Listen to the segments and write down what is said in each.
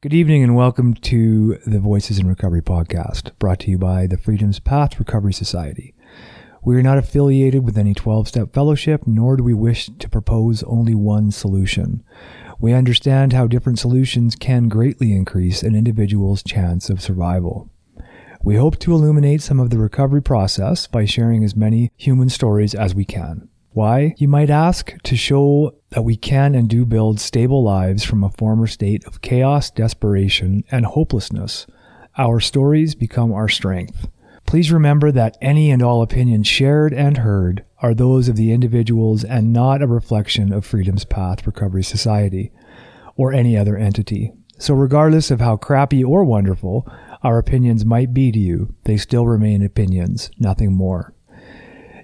Good evening and welcome to the Voices in Recovery podcast, brought to you by the Freedom's Path Recovery Society. We are not affiliated with any 12 step fellowship, nor do we wish to propose only one solution. We understand how different solutions can greatly increase an individual's chance of survival. We hope to illuminate some of the recovery process by sharing as many human stories as we can. Why, you might ask, to show that we can and do build stable lives from a former state of chaos, desperation, and hopelessness. Our stories become our strength. Please remember that any and all opinions shared and heard are those of the individuals and not a reflection of Freedom's Path Recovery Society or any other entity. So, regardless of how crappy or wonderful our opinions might be to you, they still remain opinions, nothing more.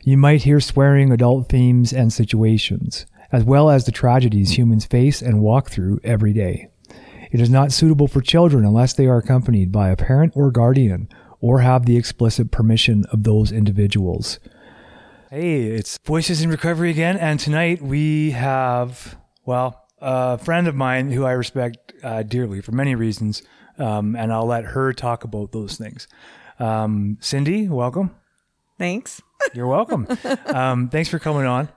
You might hear swearing adult themes and situations, as well as the tragedies humans face and walk through every day. It is not suitable for children unless they are accompanied by a parent or guardian or have the explicit permission of those individuals. Hey, it's Voices in Recovery again, and tonight we have, well, a friend of mine who I respect uh, dearly for many reasons, um, and I'll let her talk about those things. Um, Cindy, welcome. Thanks. You're welcome. um, thanks for coming on.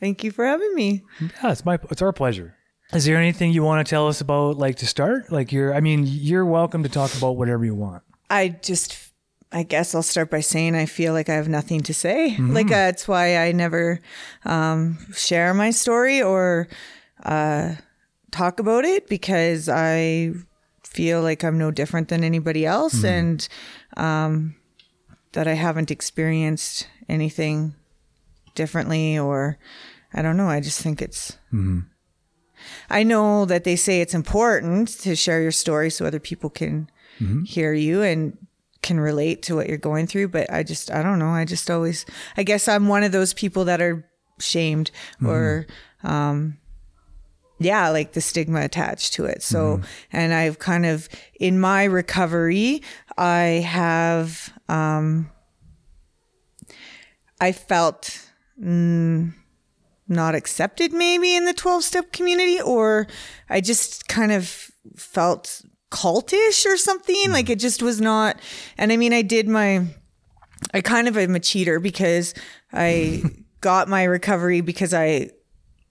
Thank you for having me. Yeah, it's my it's our pleasure. Is there anything you want to tell us about, like to start? Like you're, I mean, you're welcome to talk about whatever you want. I just, I guess I'll start by saying I feel like I have nothing to say. Mm-hmm. Like uh, that's why I never um, share my story or uh, talk about it because I feel like I'm no different than anybody else, mm-hmm. and um, that I haven't experienced anything differently or I don't know. I just think it's. Mm-hmm. I know that they say it's important to share your story so other people can mm-hmm. hear you and can relate to what you're going through. But I just, I don't know. I just always, I guess I'm one of those people that are shamed mm-hmm. or, um, yeah, like the stigma attached to it. So, mm-hmm. and I've kind of, in my recovery, I have, um, I felt mm, not accepted maybe in the 12 step community, or I just kind of felt cultish or something. Mm. Like it just was not. And I mean, I did my, I kind of am a cheater because I got my recovery because I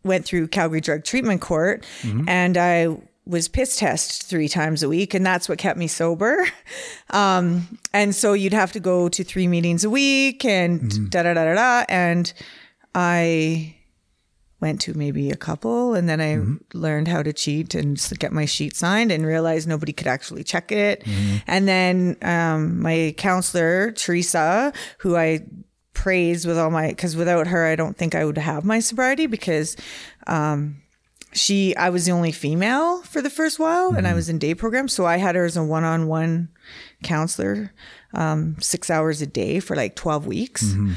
went through Calgary Drug Treatment Court mm-hmm. and I was piss test three times a week and that's what kept me sober um, and so you'd have to go to three meetings a week and mm-hmm. da da da da da and i went to maybe a couple and then i mm-hmm. learned how to cheat and get my sheet signed and realized nobody could actually check it mm-hmm. and then um, my counselor teresa who i praise with all my because without her i don't think i would have my sobriety because um, she I was the only female for the first while mm-hmm. and I mm-hmm. was in day program so I had her as a one-on-one counselor um, 6 hours a day for like 12 weeks mm-hmm.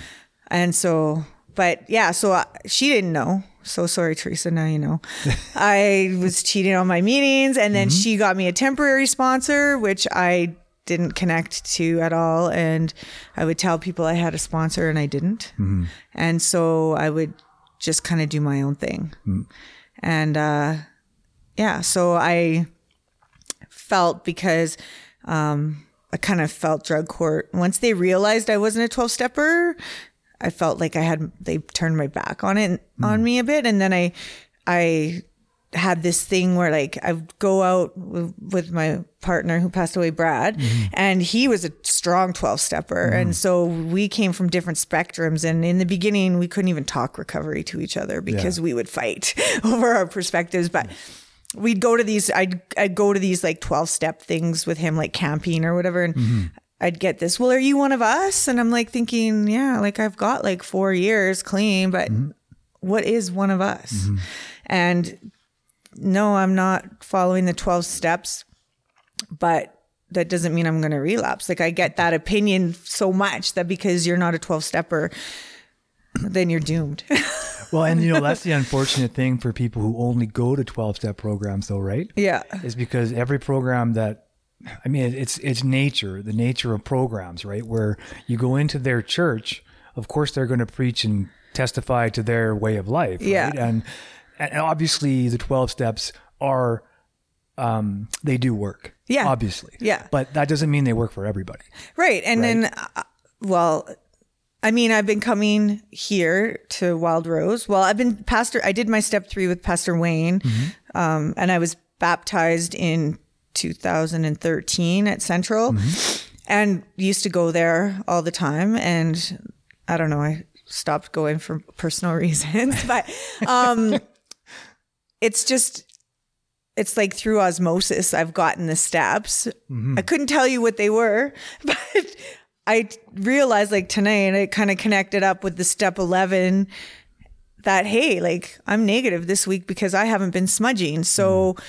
and so but yeah so I, she didn't know so sorry Teresa now you know I was cheating on my meetings and then mm-hmm. she got me a temporary sponsor which I didn't connect to at all and I would tell people I had a sponsor and I didn't mm-hmm. and so I would just kind of do my own thing mm. And uh, yeah, so I felt because um, I kind of felt drug court. Once they realized I wasn't a 12 stepper, I felt like I had, they turned my back on it, mm. on me a bit. And then I, I had this thing where like I would go out with, with my partner who passed away, Brad, mm-hmm. and he was a strong 12 stepper. Mm-hmm. And so we came from different spectrums. And in the beginning, we couldn't even talk recovery to each other because yeah. we would fight over our perspectives. But we'd go to these, I'd, I'd go to these like 12 step things with him, like camping or whatever. And mm-hmm. I'd get this, well, are you one of us? And I'm like thinking, yeah, like I've got like four years clean, but mm-hmm. what is one of us? Mm-hmm. And no, I'm not following the 12 steps, but that doesn't mean I'm going to relapse. Like I get that opinion so much that because you're not a 12 stepper, then you're doomed. well, and you know, that's the unfortunate thing for people who only go to 12 step programs though, right? Yeah. Is because every program that I mean, it's it's nature, the nature of programs, right? Where you go into their church, of course they're going to preach and testify to their way of life, right? Yeah. And and obviously the 12 steps are um, they do work. Yeah. obviously. Yeah. but that doesn't mean they work for everybody. Right. And then, uh, well, I mean, I've been coming here to Wild Rose. Well, I've been pastor, I did my step three with Pastor Wayne, um, and I was baptized in 2013 at Central and used to go there all the time. And I don't know, I stopped going for personal reasons, but um, it's just, it's like through osmosis, I've gotten the steps. Mm-hmm. I couldn't tell you what they were, but I realized like tonight it kind of connected up with the step 11 that, hey, like I'm negative this week because I haven't been smudging. So mm-hmm.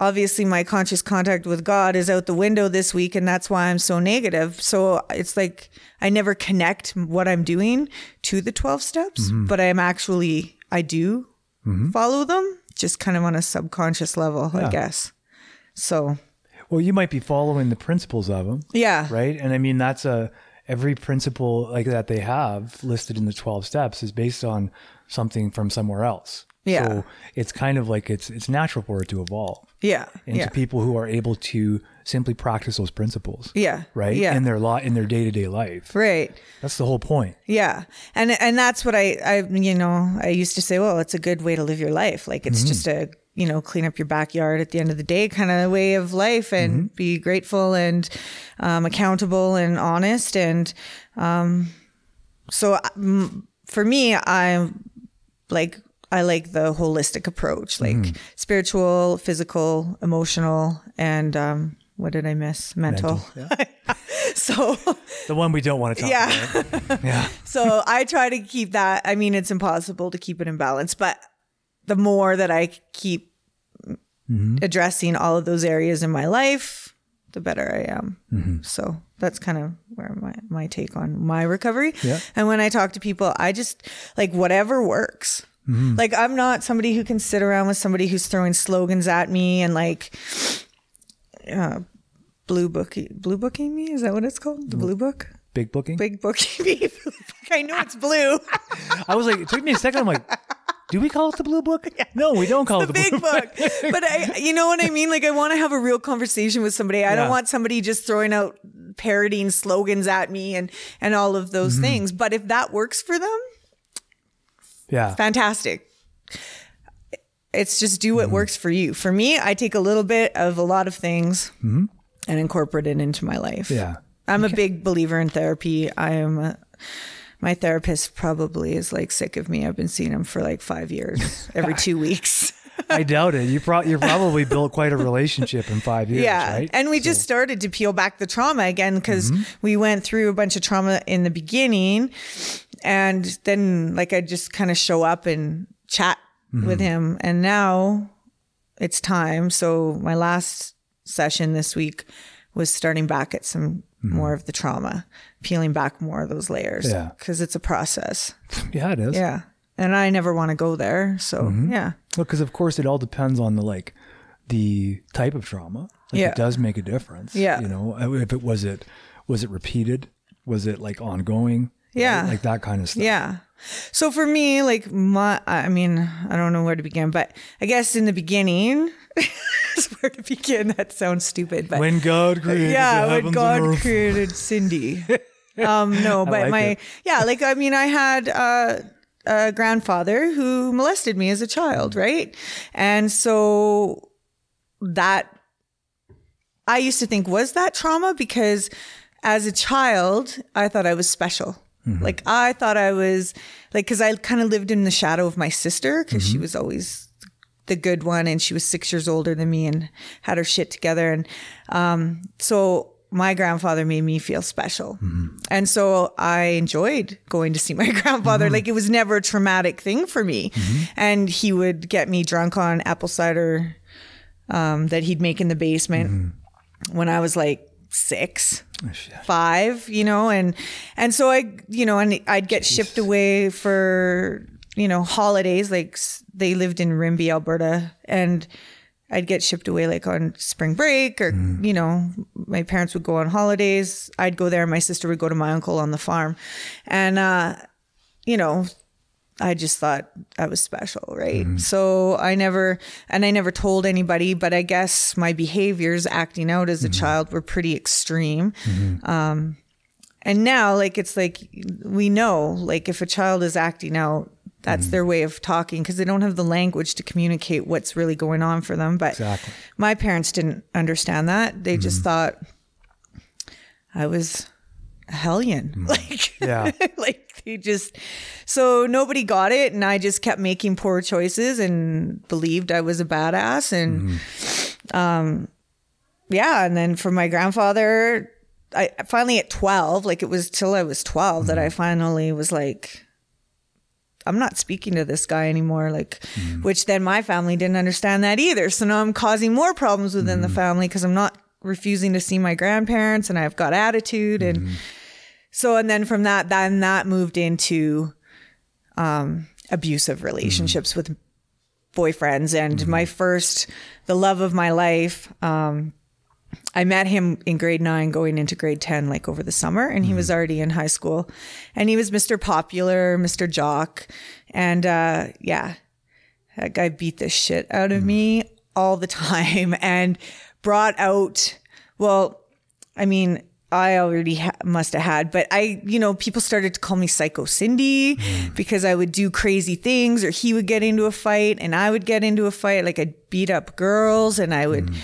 obviously my conscious contact with God is out the window this week. And that's why I'm so negative. So it's like I never connect what I'm doing to the 12 steps, mm-hmm. but I'm actually, I do Mm-hmm. follow them just kind of on a subconscious level, I guess. So Well, you might be following the principles of them, yeah. right? And I mean, that's a every principle like that they have listed in the twelve steps is based on something from somewhere else. Yeah. So it's kind of like it's it's natural for it to evolve Yeah. into Yeah. people who are able to simply practice those principles. Yeah. Right. Yeah. In their lot in their day to day life. Right. That's the whole point. Yeah. And and that's what I I you know, I used to say, well, it's a good way to live your life. Like it's just a, you know, clean up your backyard at the end of the day kind of way of life and be grateful and um, accountable and honest and um so um, for me I'm like I like the holistic approach, like spiritual, physical, emotional, and um, what did I miss? Mental. so The one we don't want to talk Yeah. about. Yeah. so I try to keep that. I mean, it's impossible to keep it in balance, but the more that I keep mm-hmm. addressing all of those areas in my life, the better I am. Mm-hmm. So that's kind of where my, my take on my recovery. Yeah. And when I talk to people, I just like whatever works. Mm-hmm. Like I'm not somebody who can sit around with somebody who's throwing slogans at me and like uh, blue booking blue booking me. Is that what it's called? The blue book? Big booking. Big booking me. I know it's blue. I was like, it took me a second. I'm like, do we call it the blue book? No, we don't call the it the big blue book. book. But I, you know what I mean? Like, I want to have a real conversation with somebody. I Yeah. don't want somebody just throwing out parroting slogans at me and, and all of those Mm-hmm. things. But if that works for them, Yeah. fantastic. It's just do what Mm-hmm. works for you. For me, I take a little bit of a lot of things and incorporate it into my life. Mm-hmm. Yeah. I'm a big believer in therapy. I am a, my therapist probably is like sick of me. I've been seeing him for like five years, every two weeks. I doubt it. You pro- you're probably built quite a relationship in five years, yeah. right? And we just started to peel back the trauma again because we went through a bunch of trauma in the beginning. And then, like, I just kind of show up and chat with mm-hmm. him. And now it's time. So, my last session this week was starting back at some mm-hmm. more of the trauma, peeling back more of those layers. Yeah. Because it's a process. yeah, it is. Yeah. And I never want to go there. So, mm-hmm. yeah. Well, because of course it all depends on the like the type of trauma. Like Yeah. It does make a difference. Yeah. You know, uh, if it was it was it repeated? Was it like ongoing? Yeah. Like that kind of stuff. Yeah. So for me, like my, I mean, I don't know where to begin, but I guess in the beginning, is where to begin. That sounds stupid, but When God created yeah, when God created Cindy. um, no, but like my, it. yeah, like, I mean, I had, uh, a grandfather who molested me as a child, right? And so that I used to think was that trauma because as a child, I thought I was special. Mm-hmm. Like I thought I was like cuz I kind of lived in the shadow of my sister cuz she mm-hmm. was always the good one and she was 6 years older than me and had her shit together and um so my grandfather made me feel special. Mm-hmm. And so I enjoyed going to see my grandfather. Like it was never a traumatic thing for me. And he would get me drunk on apple cider um, that he'd make in the basement when I was like six. Five, you know, and and so I, you know, and I'd get shipped away for you know holidays. Like they lived in Rimbey, Alberta, and I'd get shipped away like on spring break, or you know, my parents would go on holidays. I'd go there, and my sister would go to my uncle on the farm, and uh, you know, I just thought I was special, right? Mm-hmm. So I never, and I never told anybody, but I guess my behaviors acting out as a mm-hmm. child were pretty extreme. Mm-hmm. Um, and now, like, it's like we know, like, if a child is acting out, that's their way of talking because they don't have the language to communicate what's really going on for them. But Exactly. my parents didn't understand that. They just thought I was a hellion. Like, Yeah. like they just, so nobody got it. And I just kept making poor choices and believed I was a badass. And, mm-hmm. um, yeah. And then for my grandfather, I finally at 12, like it was till I was 12 that I mm-hmm. finally was like, I'm not speaking to this guy anymore. Like, mm-hmm. which then my family didn't understand that either. So now I'm causing more problems within the family because I'm not refusing to see my grandparents and I've got attitude. And so, and then from that, then that moved into um, abusive relationships with boyfriends. And my first, the love of my life, um, I met him in grade nine going into grade 10, like over the summer, and he was already in high school. And he was Mr. Popular, Mr. Jock. And uh, yeah, that guy beat the shit out of me all the time and brought out, well, I mean, I already ha- must have had, but I, you know, people started to call me Psycho Cindy mm. because I would do crazy things or he would get into a fight and I would get into a fight. Like I'd beat up girls and I would mm.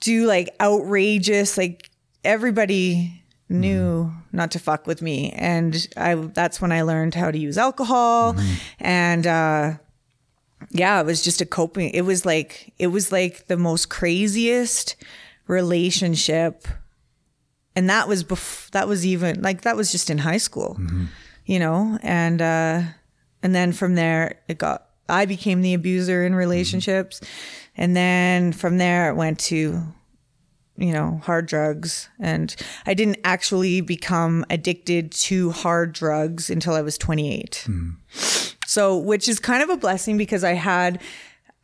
do like outrageous, like everybody knew mm. not to fuck with me. And I, that's when I learned how to use alcohol mm-hmm. and, uh, yeah, it was just a coping. It was like, it was like the most craziest relationship. And that was bef- that was even like, that was just in high school, you know? And, uh, and then from there it got, I became the abuser in relationships. And then from there it went to, you know, hard drugs. And I didn't actually become addicted to hard drugs until I was 28. So, which is kind of a blessing because I had,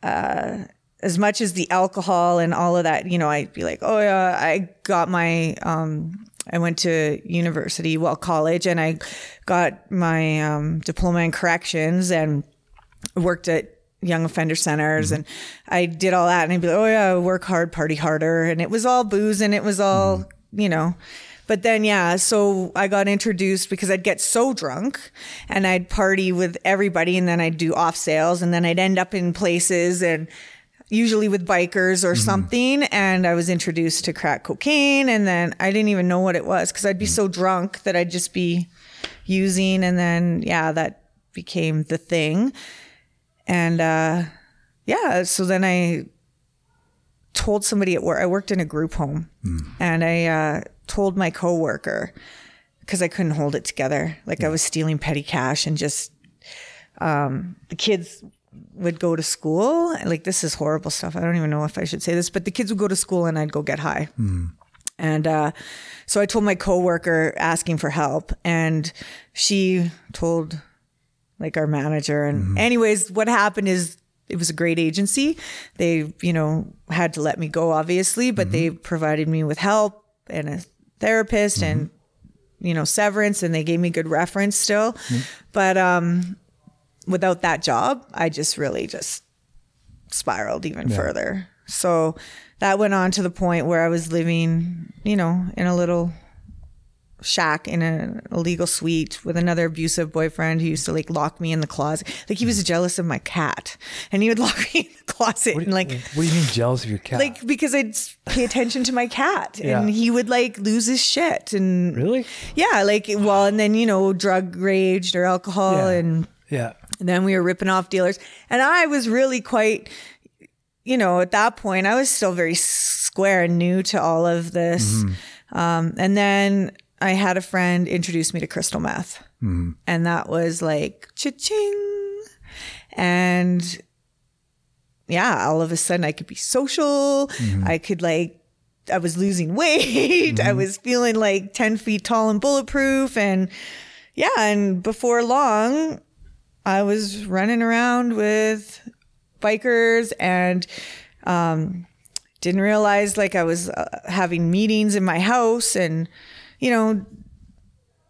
uh, as much as the alcohol and all of that, you know, I'd be like, oh yeah, I got my, um, I went to university, well, college, and I got my um, diploma in corrections and worked at young offender centers and I did all that and I'd be like, oh yeah, work hard, party harder. And it was all booze and it was all, you know, but then, yeah, so I got introduced because I'd get so drunk and I'd party with everybody and then I'd do off sales and then I'd end up in places and usually with bikers or something. And I was introduced to crack cocaine and then I didn't even know what it was because I'd be so drunk that I'd just be using. And then, yeah, that became the thing. And, uh, yeah, so then I told somebody at work, I worked in a group home and I, uh, told my coworker because I couldn't hold it together. Like I was stealing petty cash and just, um, the kids would go to school. Like this is horrible stuff. I don't even know if I should say this, but the kids would go to school and I'd go get high. Hmm. And uh, so I told my coworker asking for help, and she told like our manager. And hmm. anyways, what happened is it was a great agency. They, you know, had to let me go, obviously, but they hmm. provided me with help and a therapist and you know severance, and they gave me good reference still. But um, without that job, I just really just spiraled even further. So that went on to the point where I was living, you know, in a little shack in a illegal suite with another abusive boyfriend who used to like lock me in the closet. Like he was jealous of my cat and he would lock me in the closet and like What do you mean jealous of your cat? like because I'd pay attention to my cat and he would like lose his shit and really? yeah, like well and then you know drug raged or alcohol Yeah. and Yeah. And then we were ripping off dealers. And I was really quite, you know, at that point, I was still very square and new to all of this. Mm-hmm. Um, and then I had a friend introduce me to crystal meth. Mm-hmm. And that was like cha-ching. And yeah, all of a sudden I could be social. Mm-hmm. I could like, I was losing weight. I was feeling like 10 feet tall and bulletproof. And yeah, and before long, I was running around with bikers and um, didn't realize like I was uh, having meetings in my house and, you know,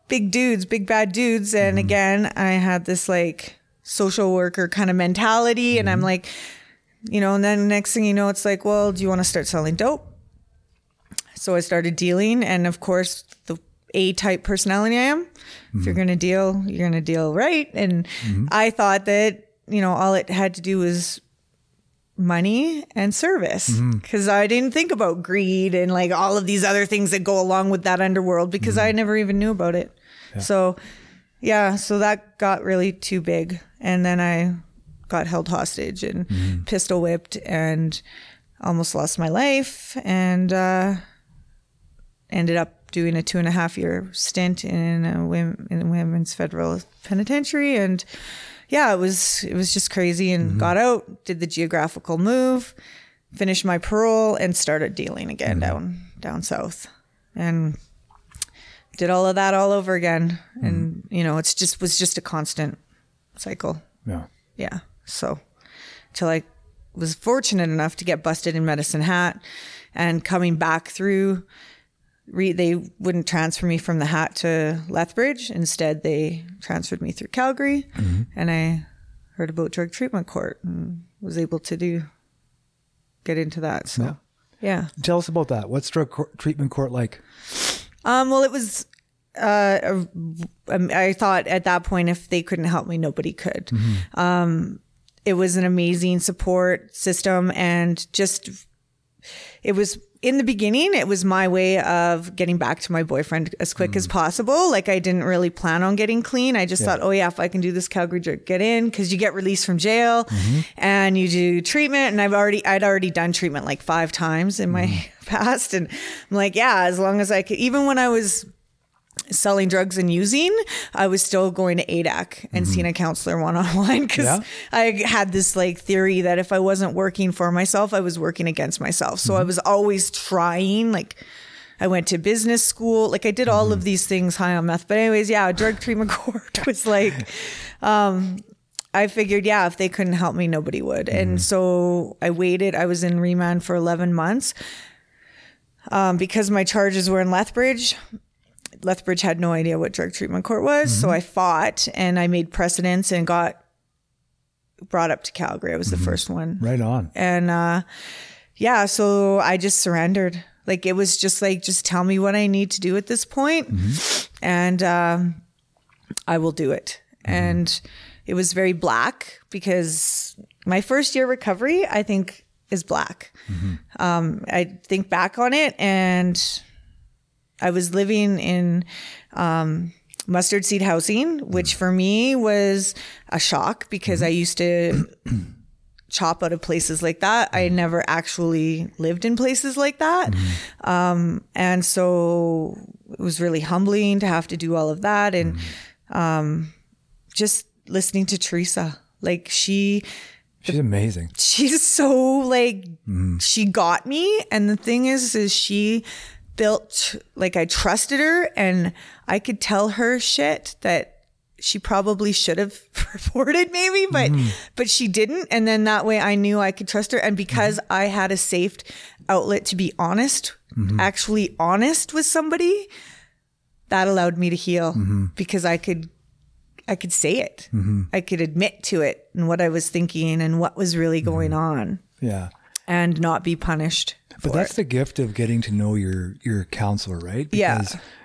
big dudes, big bad dudes. And again, I had this like social worker kind of mentality. And I'm like, you know, and then next thing you know, it's like, well, do you want to start selling dope? So I started dealing. And of course, the A type personality I am, if you're mm-hmm. going to deal, you're going to deal right. And mm-hmm. I thought that, you know, all it had to do was money and service. Mm-hmm. Because I didn't think about greed and like all of these other things that go along with that underworld because I never even knew about it. So, yeah, so that got really too big. And then I got held hostage and pistol whipped and almost lost my life and uh, ended up doing a two and a half year stint in a wom- in a women's federal penitentiary. And yeah it was it was just crazy and mm-hmm. got out did the geographical move finished my parole and started dealing again mm-hmm. down down south. And did all of that all over again. Mm-hmm. And you know it's just was just a constant cycle. Yeah. yeah. So till I was fortunate enough to get busted in Medicine Hat and coming back through re, they wouldn't transfer me from the hat to Lethbridge. Instead, they transferred me through Calgary and I heard about drug treatment court and was able to do get into that. So Yeah. yeah. Tell us about that. What's drug treatment court like? Um, well, it was. Uh, um, I thought at that point, if they couldn't help me, nobody could. Um, it was an amazing support system, and just it was in the beginning. It was my way of getting back to my boyfriend as quick as mm. possible. Like I didn't really plan on getting clean. I just thought, oh yeah, if I can do this Calgary drug, get in because you get released from jail mm-hmm. and you do treatment. And I've already, I'd already done treatment like five times in my mm. past, and I'm like, yeah, as long as I could, even when I was selling drugs and using, I was still going to ADAC and seeing a counselor one on one because Yeah. I had this like theory that if I wasn't working for myself, I was working against myself. So I was always trying, like, I went to business school. Like I did all of these things high on meth. But anyways, yeah, drug treatment court was like, um, I figured, yeah, if they couldn't help me, nobody would. And so I waited. I was in remand for 11 months. Um, because my charges were in Lethbridge, Lethbridge had no idea what drug treatment court was. So I fought and I made precedents and got brought up to Calgary. I was the first one. Right on. And uh, yeah, so I just surrendered. Like it was just like, just tell me what I need to do at this point, and um, I will do it. And it was very black because my first year recovery, I think, is black. Um, I think back on it, and I was living in um, mustard seed housing, which for me was a shock because I used to chop out of places like that. I never actually lived in places like that. Um, and so it was really humbling to have to do all of that. And um, just listening to Teresa, like she, She's amazing. she's so like she got me and the thing is is she built like i trusted her and i could tell her shit that she probably should have reported maybe but mm-hmm. but she didn't and then that way i knew i could trust her and because mm-hmm. i had a safe outlet to be honest mm-hmm. actually honest with somebody that allowed me to heal because i could I could say it. I could admit to it and what I was thinking and what was really going on. Yeah. and not be punished. But that's it. the gift of getting to know your your counselor, right? Yeah.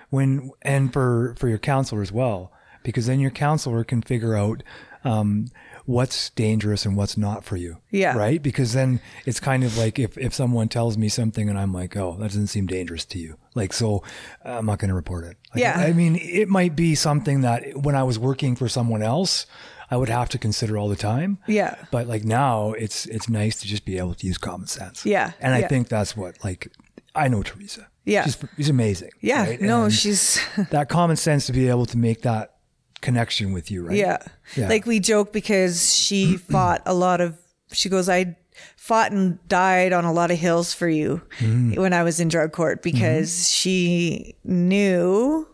When and for for your counselor as well, because then your counselor can figure out um, what's dangerous and what's not for you. Yeah. Right. Because then it's kind of like if if someone tells me something and I'm like, oh, that doesn't seem dangerous to you, like so, I'm not going to report it. Like, Yeah. I mean, it might be something that when I was working for someone else. I would have to consider all the time. Yeah. But like now it's it's nice to just be able to use common sense. Yeah, And I yeah. think that's what like I know Teresa. Yeah. She's she's amazing. Yeah. right? No, And she's that common sense to be able to make that connection with you, right? yeah. Yeah. Like we joke because she fought a lot of she goes, I fought and died on a lot of hills for you Mm. when I was in drug court because Mm-hmm. she knew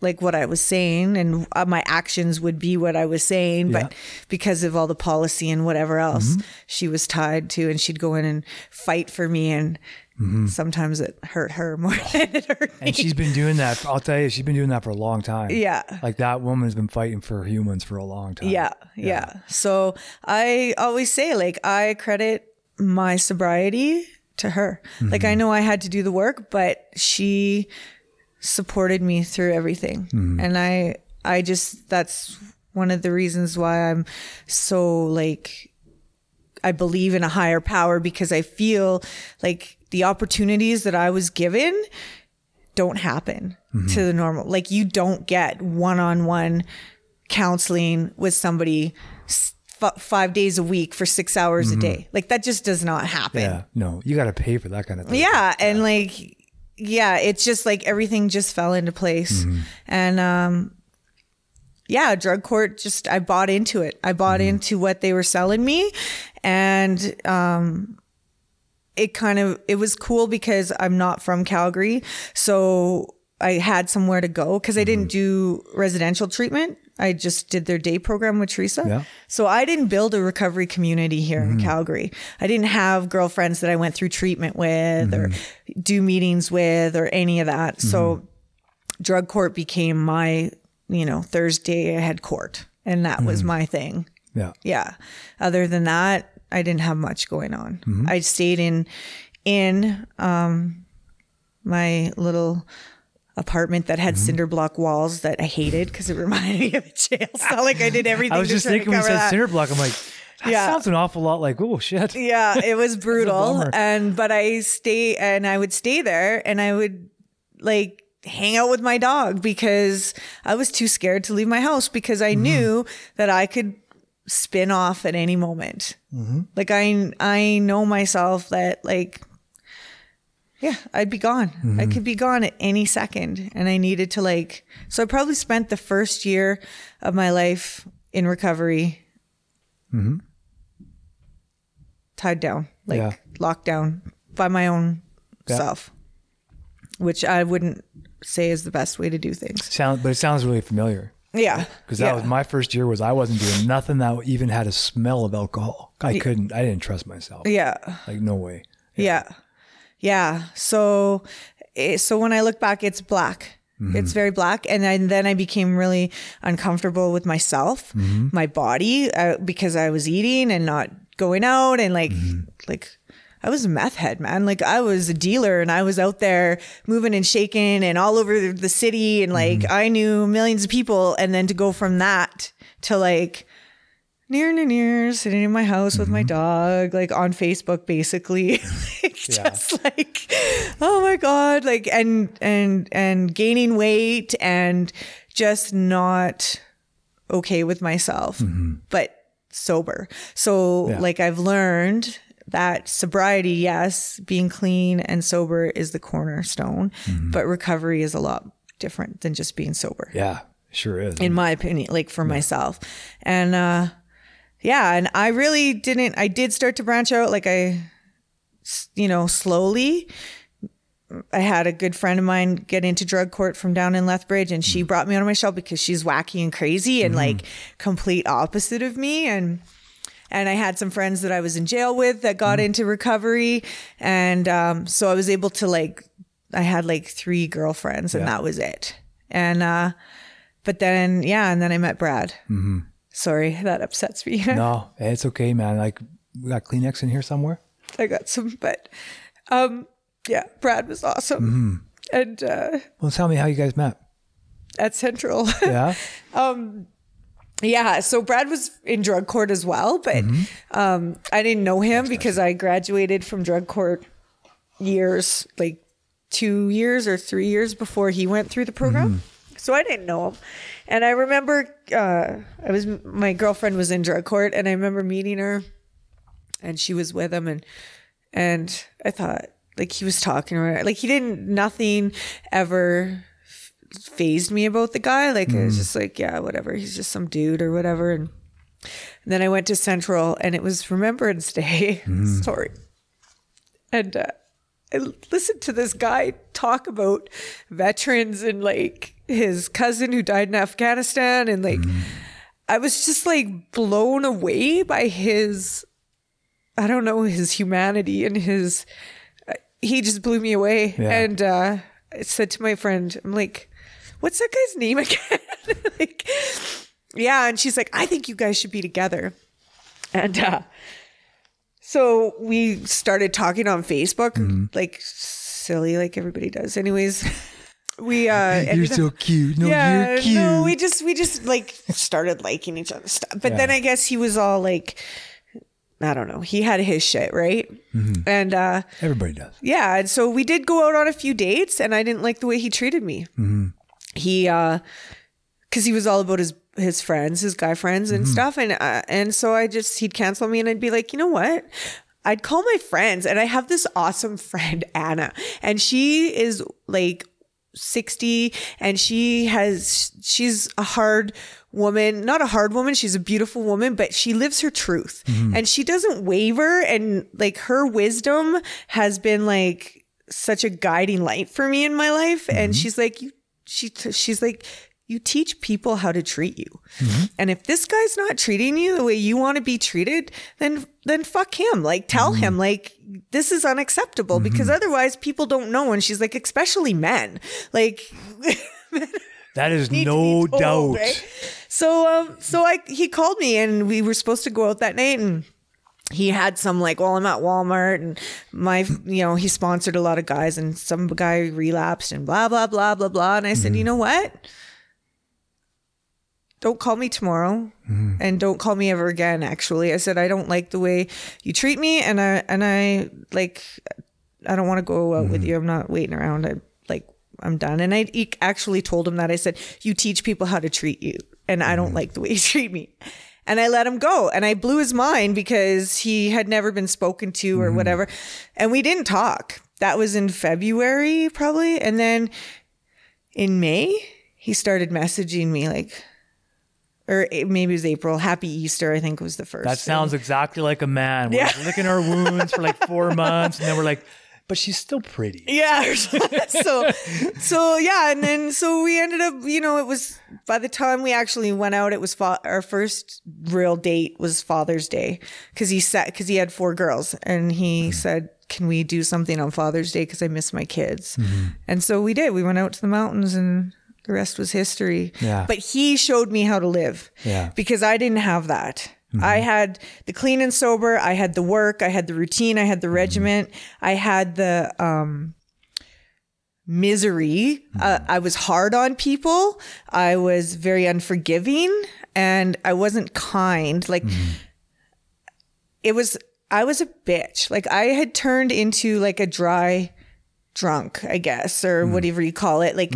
like what I was saying and uh, my actions would be what I was saying. Yeah. But because of all the policy and whatever else Mm-hmm. she was tied to and she'd go in and fight for me and sometimes it hurt her more than it hurt me. And she's been doing that. I'll tell you, she's been doing that for a long time. Yeah. Like that woman's been fighting for humans for a long time. Yeah, yeah. So I always say, like, I credit my sobriety to her. Like, I know I had to do the work, but she supported me through everything. Mm-hmm. And I, I just, that's one of the reasons why I'm so like, I believe in a higher power because I feel like the opportunities that I was given don't happen mm-hmm. to the normal. Like you don't get one-on-one counseling with somebody f- five days a week for six hours a mm-hmm. day. Like that just does not happen. Yeah. No, you got to pay for that kind of thing. Yeah, and like yeah, it's just like everything just fell into place. Mm-hmm. And um yeah, drug court just I bought into it. I bought Mm-hmm. into what they were selling me and um it kind of it was cool because I'm not from Calgary. So I had somewhere to go because I didn't Mm-hmm. do residential treatment. I just did their day program with Teresa. Yeah. Mm-hmm. So I didn't build a recovery community here in Calgary. I didn't have girlfriends that I went through treatment with or Mm-hmm. do meetings with or any of that. So drug court became my, you know, Thursday I had court and that was Mm-hmm. my thing. Yeah. Yeah. Other than that, I didn't have much going on. Mm-hmm. I stayed in in um my little apartment that had Mm-hmm. cinder block walls that I hated because it reminded me of a jail cell. Like I did everything. I was just thinking when you said that. cinder block, I'm like, that Yeah. sounds an awful lot like, oh shit. yeah, it was brutal. and but I stay and I would stay there and I would like hang out with my dog because I was too scared to leave my house because I knew that I could spin off at any moment. Like I I know myself that like yeah, I'd be gone. I could be gone at any second and I needed to like so I probably spent the first year of my life in recovery mm-hmm. tied down, like Yeah. locked down by my own Yeah. self, which I wouldn't say is the best way to do things. Sound, but it sounds really familiar Yeah. because that was my first year. Was I wasn't doing nothing that even had a smell of alcohol. I couldn't. I didn't trust myself. Yeah. Like no way. Yeah. Yeah. So, so when I look back, it's black. Mm-hmm. It's very black. And then, then I became really uncomfortable with myself, Mm-hmm. my body, uh, because I was eating and not going out and like, Mm-hmm. like, I was a meth head, man. Like I was a dealer and I was out there moving and shaking and all over the city and like Mm-hmm. I knew millions of people. And then to go from that to like near and near sitting in my house with my Mm-hmm. dog, like on Facebook, basically, like, just like, oh my God, like, and, and, and gaining weight and just not okay with myself, but sober. So Yeah. like I've learned that sobriety, yes, being clean and sober is the cornerstone, but recovery is a lot different than just being sober Yeah, sure is. in my opinion, like for myself. And uh yeah, and I really didn't I did start to branch out like I, you know, slowly. I had a good friend of mine get into drug court from down in Lethbridge and she brought me on my shelf because she's wacky and crazy and like complete opposite of me and and I had some friends that I was in jail with that got into recovery and um so I was able to like I had like three girlfriends and Yeah. that was it. And uh but then, yeah, and then I met Brad. Mm-hmm. Sorry, that upsets me. no, it's okay, man. Like we got Kleenex in here somewhere. I got some, but um, yeah, Brad was awesome. And uh, Well, tell me how you guys met. at Central, Yeah. yeah. So Brad was in drug court as well, but um, I didn't know him because I graduated from drug court years, like two years or three years before he went through the program. So I didn't know him. And I remember uh, I was my girlfriend was in drug court, and I remember meeting her, and she was with him, and and I thought like he was talking her, like he didn't nothing ever phased me about the guy. Like it was just like yeah, whatever. He's just some dude or whatever. And, and then I went to Central, and it was Remembrance Day. Sorry, and. Uh, I listened to this guy talk about veterans and like his cousin who died in Afghanistan and like I was just like blown away by his I don't know his humanity and his he just blew me away. Yeah. And uh, I said to my friend, I'm like, what's that guy's name again? like, yeah. And she's like, I think you guys should be together. And uh, so we started talking on Facebook, Mm-hmm. like silly, like everybody does. Anyways, we uh, You're ended up- so cute. No, yeah, you're cute. no, we just we just like started liking each other's stuff. But then I guess he was all like, I don't know, he had his shit right, Mm-hmm. and uh, Everybody does. yeah, and so we did go out on a few dates, and I didn't like the way he treated me. He, uh, because he was all about his his friends, his guy friends and mm-hmm. stuff, and uh, and so I just he'd cancel me, and I'd be like, you know what. I'd call my friends, and I have this awesome friend, Anna, and she is like 60 and she has she's a hard woman not a hard woman she's a beautiful woman but she lives her truth. Mm-hmm. And she doesn't waver and like her wisdom has been like such a guiding light for me in my life. And mm-hmm. she's like you she she's like you teach people how to treat you mm-hmm. and if this guy's not treating you the way you want to be treated then then fuck him like tell him mm-hmm. like this is unacceptable because mm-hmm. otherwise people don't know and she's like especially men like That is no told, doubt. right? So um so I he called me and we were supposed to go out that night and he had some like, well, I'm at Walmart and my, you know, he sponsored a lot of guys and some guy relapsed and blah, blah, blah, blah, blah. And I said, you know what? Don't call me tomorrow mm-hmm. and don't call me ever again. Actually, I said, I don't like the way you treat me. And I, and I like, I don't want to go out with mm-hmm. you. I'm not waiting around. I like, I'm done. And i actually told him that I said, you teach people how to treat you. And I don't mm-hmm. like the way you treat me. And I let him go and I blew his mind because he had never been spoken to or whatever. And we didn't talk. That was in February probably. And then in May, he started messaging me like, or maybe it was April. Happy Easter, I think was the first. That sounds exactly like a man. We're Yeah. like licking our wounds for like four months, and then we're like, but she's still pretty. Yeah. so, so yeah, and then so we ended up, you know, it was by the time we actually went out, it was fa- our first real date was Father's Day because he said because he had four girls and he mm-hmm. said, "Can we do something on Father's Day? Because I miss my kids." Mm-hmm. And so we did. We went out to the mountains and. The rest was history. Yeah. But he showed me how to live. Yeah. Because I didn't have that. Mm-hmm. I had the clean and sober. I had the work. I had the routine. I had the mm-hmm. regiment. I had the um, misery. Mm-hmm. Uh, I was hard on people. I was very unforgiving and I wasn't kind. Like it was, I was a bitch. Like I had turned into like a dry drunk, I guess, or whatever you call it. Like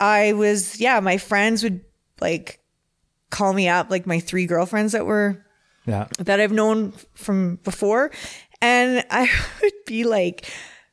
I was, yeah, my friends would like call me up, like my three girlfriends that were Yeah. that I've known from before. And I would be like,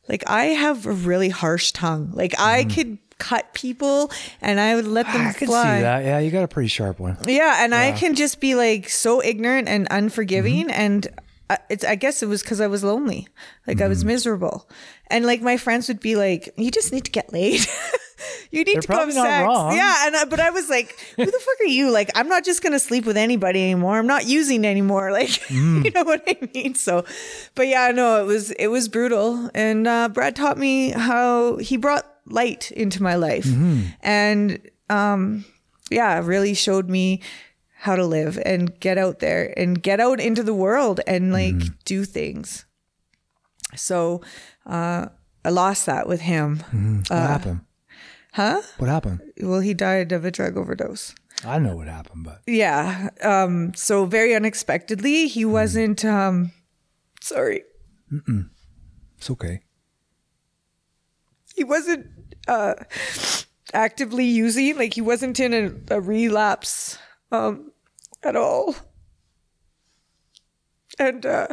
like I have a really harsh tongue. Like I could cut people and I would let them Mm-hmm. I can fly. see that. Yeah, you got a pretty sharp one. Yeah, and I can just be like so ignorant and unforgiving, Mm-hmm. and I, it's. I guess it was because I was lonely, like I was Mm-hmm. miserable, and like my friends would be like, "You just need to get laid. you need They're to not sex." wrong. Yeah, and I, but I was like, "Who the fuck are you? Like, I'm not just gonna sleep with anybody anymore. I'm not using anymore. Like, Mm. you know what I mean?" So, but yeah, no, it was it was brutal, and uh, Brad taught me how he brought light into my life, Mm-hmm. and um, yeah, really showed me how to live and get out there and get out into the world and like do things. So uh, I lost that with him. What happened? Huh? What happened? Well, he died of a drug overdose. I know what happened, but Yeah. Um, so very unexpectedly, he wasn't. Um, sorry, it's okay. he wasn't uh, actively using. Like he wasn't in a, a relapse um, at all. And uh,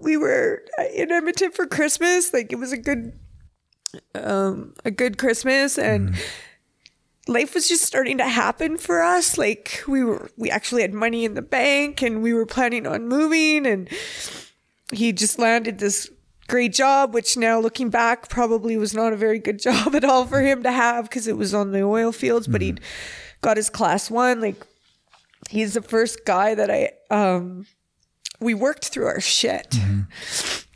we were in Edmonton for Christmas. Like it was a good, um, a good Christmas, and life was just starting to happen for us. Like we were, we actually had money in the bank, and we were planning on moving, and he just landed this great job, which now looking back probably was not a very good job at all for him to have because it was on the oil fields, but he'd got his class one. Like he's the first guy that I um we worked through our shit.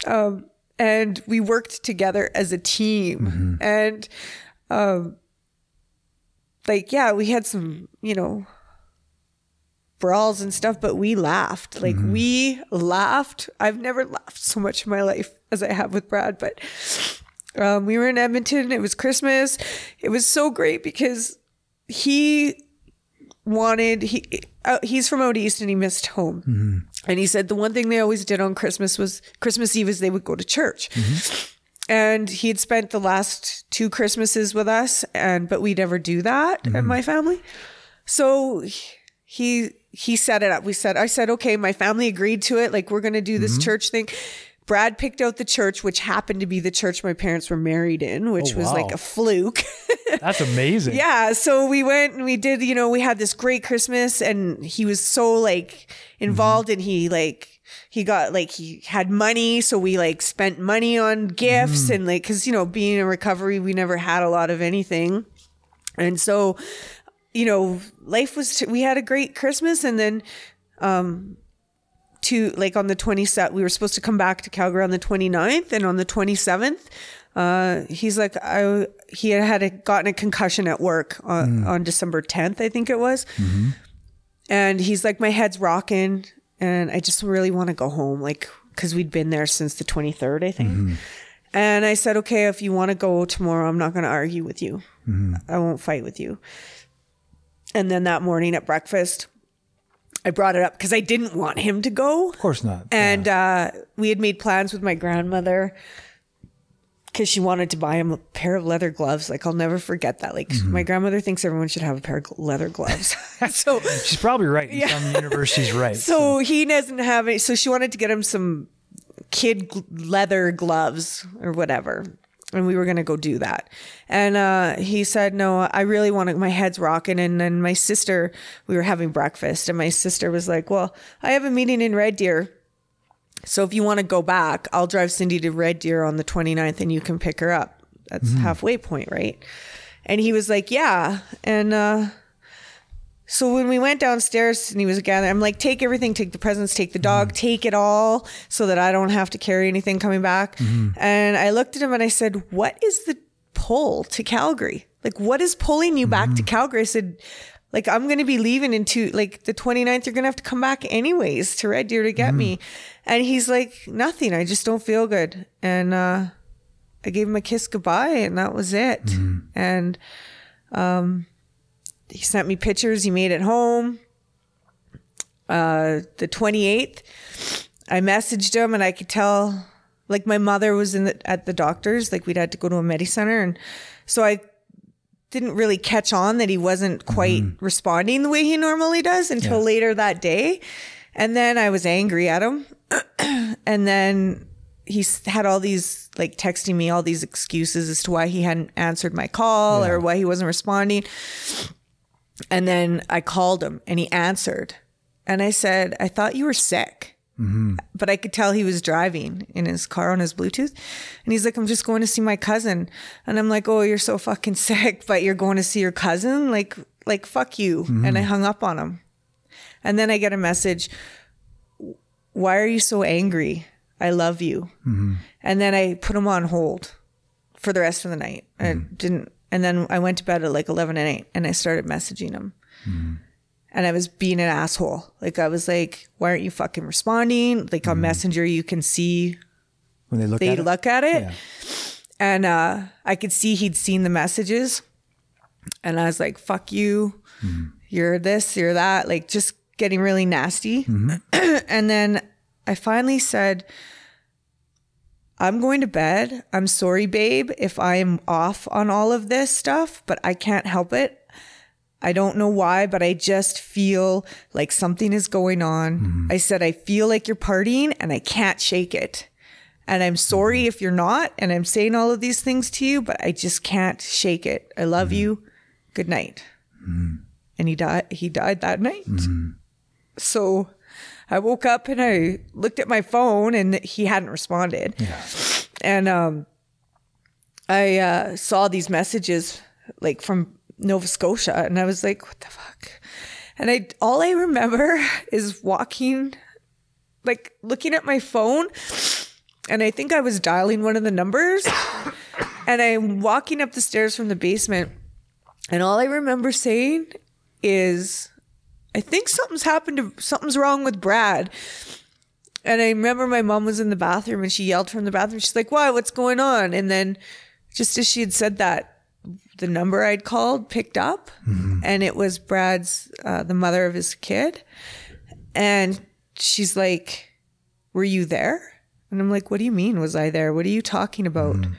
Um and we worked together as a team. And, um, like, yeah, we had some, you know, brawls and stuff, but we laughed. Like, we laughed. I've never laughed so much in my life as I have with Brad, but, um, we were in Edmonton. It was Christmas. It was so great because he wanted he uh, he's from out east and he missed home and he said the one thing they always did on christmas was christmas eve is they would go to church. Mm-hmm. And he had spent the last two christmases with us and but we never do that in mm-hmm. my family. So he he set it up. We said i said okay my family agreed to it. Like we're gonna do this mm-hmm. church thing Brad picked out the church, which happened to be the church my parents were married in, which Oh, was like a fluke. That's amazing. Yeah, so we went and we did, you know, we had this great Christmas and he was so like involved and he like he got like he had money, so we like spent money on gifts and like cuz you know, being in recovery, we never had a lot of anything. And so you know, life was we had a great Christmas and then um to like on the 27th we were supposed to come back to Calgary on the 29th and on the 27th uh he's like I he had had a, gotten a concussion at work on, hmm. on December 10th I think it was. Mm-hmm. And he's like my head's rocking and I just really want to go home like cuz we'd been there since the 23rd I think. Mm-hmm. And I said okay if you want to go tomorrow I'm not going to argue with you. Mm-hmm. I won't fight with you. And then that morning at breakfast I brought it up because I didn't want him to go. Of course not. And uh, we had made plans with my grandmother because she wanted to buy him a pair of leather gloves. Like, I'll never forget that. Like, my grandmother thinks everyone should have a pair of leather gloves. so, She's probably right. In some universe, she's right. so he doesn't have any. So she wanted to get him some kid gl- leather gloves or whatever. And we were going to go do that. And uh, he said, No, I really want to. My head's rocking. And then my sister, we were having breakfast, and my sister was like, Well, I have a meeting in Red Deer. So if you want to go back, I'll drive Cindy to Red Deer on the 29th and you can pick her up. That's halfway point, right? And he was like, Yeah. And, uh, so when we went downstairs and he was gathering, I'm like, take everything, take the presents, take the dog, mm-hmm. take it all so that I don't have to carry anything coming back. Mm-hmm. And I looked at him and I said, What is the pull to Calgary? Like, what is pulling you back to mm-hmm. Calgary? I said, like, I'm going to be leaving in two, like the 29th, you're going to have to come back anyways to Red Deer to get me. And he's like, nothing. I just don't feel good. And, uh, I gave him a kiss goodbye and that was it. And, um, he sent me pictures he made at home. Uh, the 28th, I messaged him and I could tell, like my mother was in the, at the doctor's, like we'd had to go to a medi center. And so I didn't really catch on that he wasn't quite responding the way he normally does until Yeah. later that day. And then I was angry at him. and then he had all these like texting me all these excuses as to why he hadn't answered my call Yeah. or why he wasn't responding. And then I called him and he answered. And I said, I thought you were sick. Mm-hmm. But I could tell he was driving in his car on his Bluetooth. And he's like, I'm just going to see my cousin. And I'm like, Oh, you're so fucking sick, but you're going to see your cousin? Like, like, fuck you. Mm-hmm. And I hung up on him. And then I get a message, Why are you so angry? I love you. Mm-hmm. And then I put him on hold for the rest of the night. I didn't, and then I went to bed at like 11 and 8 and I started messaging him. And I was being an asshole. Like, I was like, why aren't you fucking responding? Like, on mm-hmm. Messenger, you can see when they look they at it. look at it. Yeah. And uh, I could see he'd seen the messages. And I was like, fuck you. Mm-hmm. You're this, you're that. Like, just getting really nasty. Mm-hmm. and then I finally said, I'm going to bed. I'm sorry, babe, if I am off on all of this stuff, but I can't help it. I don't know why, but I just feel like something is going on. Mm-hmm. I said, I feel like you're partying and I can't shake it. And I'm sorry mm-hmm. if you're not. And I'm saying all of these things to you, but I just can't shake it. I love mm-hmm. you. Good night. And he died. He died that night. So I woke up and I looked at my phone and he hadn't responded. Yeah. And um, I uh, saw these messages like from Nova Scotia, and I was like, "What the fuck?" And I all I remember is walking, like looking at my phone, and I think I was dialing one of the numbers. and I'm walking up the stairs from the basement, and all I remember saying is, I think something's happened to something's wrong with Brad. And I remember my mom was in the bathroom and she yelled from the bathroom. She's like, Why? What's going on? And then just as she had said that, the number I'd called picked up mm-hmm. and it was Brad's, uh, the mother of his kid. And she's like, Were you there? And I'm like, What do you mean? Was I there? What are you talking about? Mm-hmm.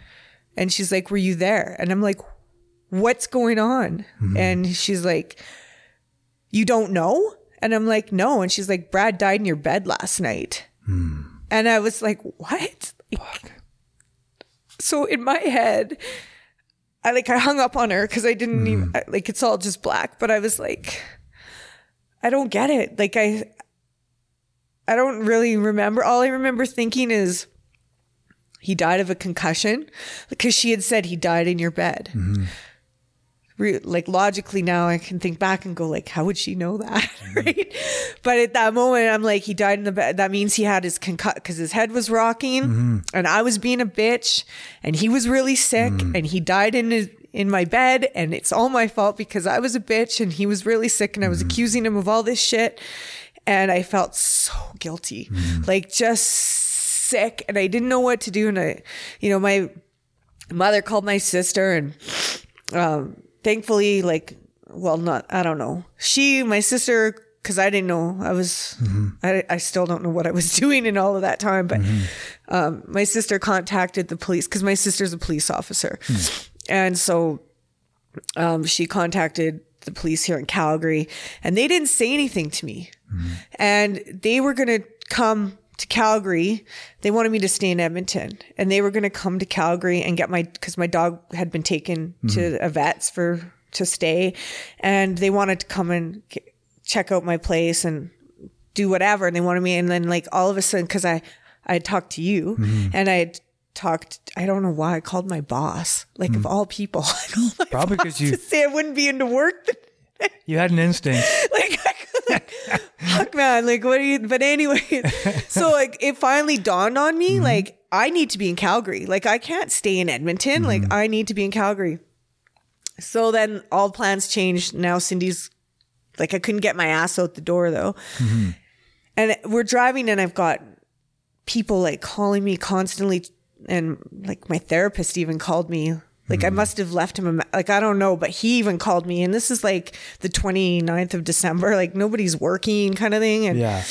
And she's like, Were you there? And I'm like, What's going on? Mm-hmm. And she's like, You don't know? And I'm like, No. And she's like, Brad died in your bed last night. Hmm. And I was like, What? Like, so in my head, I like I hung up on her because I didn't even hmm. I- like it's all just black. But I was like, I don't get it. Like I, I don't really remember. All I remember thinking is he died of a concussion because she had said he died in your bed. Mm-hmm. Re- like logically now I can think back and go like, how would she know that? Mm-hmm. right. But at that moment, I'm like, he died in the bed. That means he had his concut because his head was rocking mm-hmm. and I was being a bitch and he was really sick mm. and he died in his, in my bed and it's all my fault because I was a bitch and he was really sick and I was mm-hmm. accusing him of all this shit. And I felt so guilty, like just sick and I didn't know what to do. And I, you know, my mother called my sister and, um, thankfully, like, well, not, I don't know. She, my sister, cause I didn't know I was, I, I still don't know what I was doing in all of that time, but, um, my sister contacted the police cause my sister's a police officer. And so, um, she contacted the police here in Calgary and they didn't say anything to me. And they were going to come to Calgary. They wanted me to stay in Edmonton and they were going to come to Calgary and get my, cause my dog had been taken to mm-hmm. a vet's for, to stay and they wanted to come and k- check out my place and do whatever. And they wanted me. And then like all of a sudden, cause I, I had talked to you mm-hmm. and I had talked, I don't know why I called my boss, like of mm. all people. I called my Probably boss 'cause you- to say I wouldn't be into work. You had an instinct. like, like fuck man like what do you but anyway so like it finally dawned on me mm-hmm. like i need to be in calgary. Like i can't stay in edmonton. Like mm-hmm. i need to be in calgary. So then all plans changed. Now cindy's like i couldn't get my ass out the door though. Mm-hmm. And we're driving and i've got people like calling me constantly and like my therapist even called me like i hmm. must have left him a like i don't know but he even called me and this is like the 29th of december like nobody's working kind of thing and Yeah.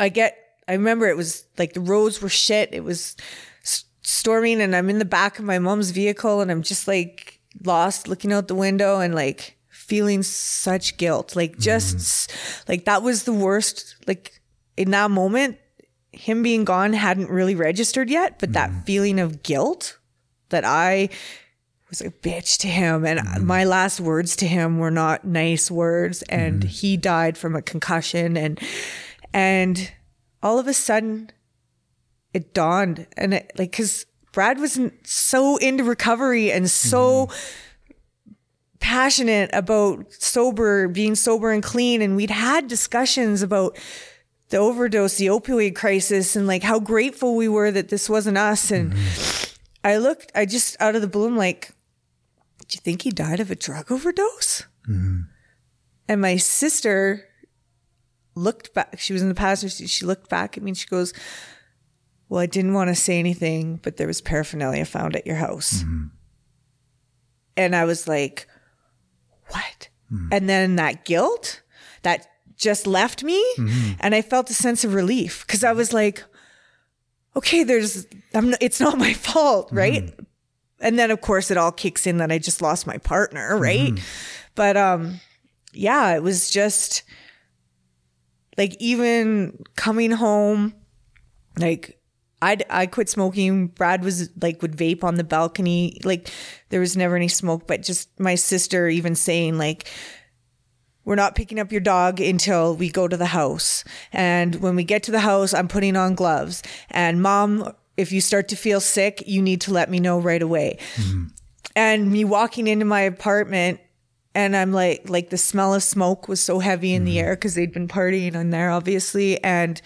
I get, I remember it was like the roads were shit. It was s- storming and I'm in the back of my mom's vehicle and I'm just like lost looking out the window and like feeling such guilt. Like just hmm. s- like that was the worst. Like in that moment, him being gone hadn't really registered yet, but that hmm. feeling of guilt that I was a bitch to him. And mm-hmm. my last words to him were not nice words. And mm-hmm. he died from a concussion. And and all of a sudden it dawned. And it, like cuz Brad was so into recovery and so mm-hmm. passionate about sober being sober and clean. And we'd had discussions about the overdose the opioid crisis and like how grateful we were that this wasn't us. And I looked I just out of the blue I'm like do you think he died of a drug overdose? Mm-hmm. And my sister looked back. She was in the passenger seat. She looked back at me and she goes, Well, I didn't want to say anything, but there was paraphernalia found at your house. Mm-hmm. And I was like, What? Mm-hmm. And then that guilt that just left me. And I felt a sense of relief because I was like, Okay, there's, I'm, it's not my fault, right? and then of course it all kicks in that I just lost my partner, right? But um yeah, it was just like even coming home like I I quit smoking. Brad was like would vape on the balcony. Like there was never any smoke, but just my sister even saying like we're not picking up your dog until we go to the house. And when we get to the house, I'm putting on gloves. And mom, if you start to feel sick, you need to let me know right away. Mm-hmm. And me walking into my apartment and I'm like, like the smell of smoke was so heavy in the mm-hmm. air because they'd been partying in there, obviously. And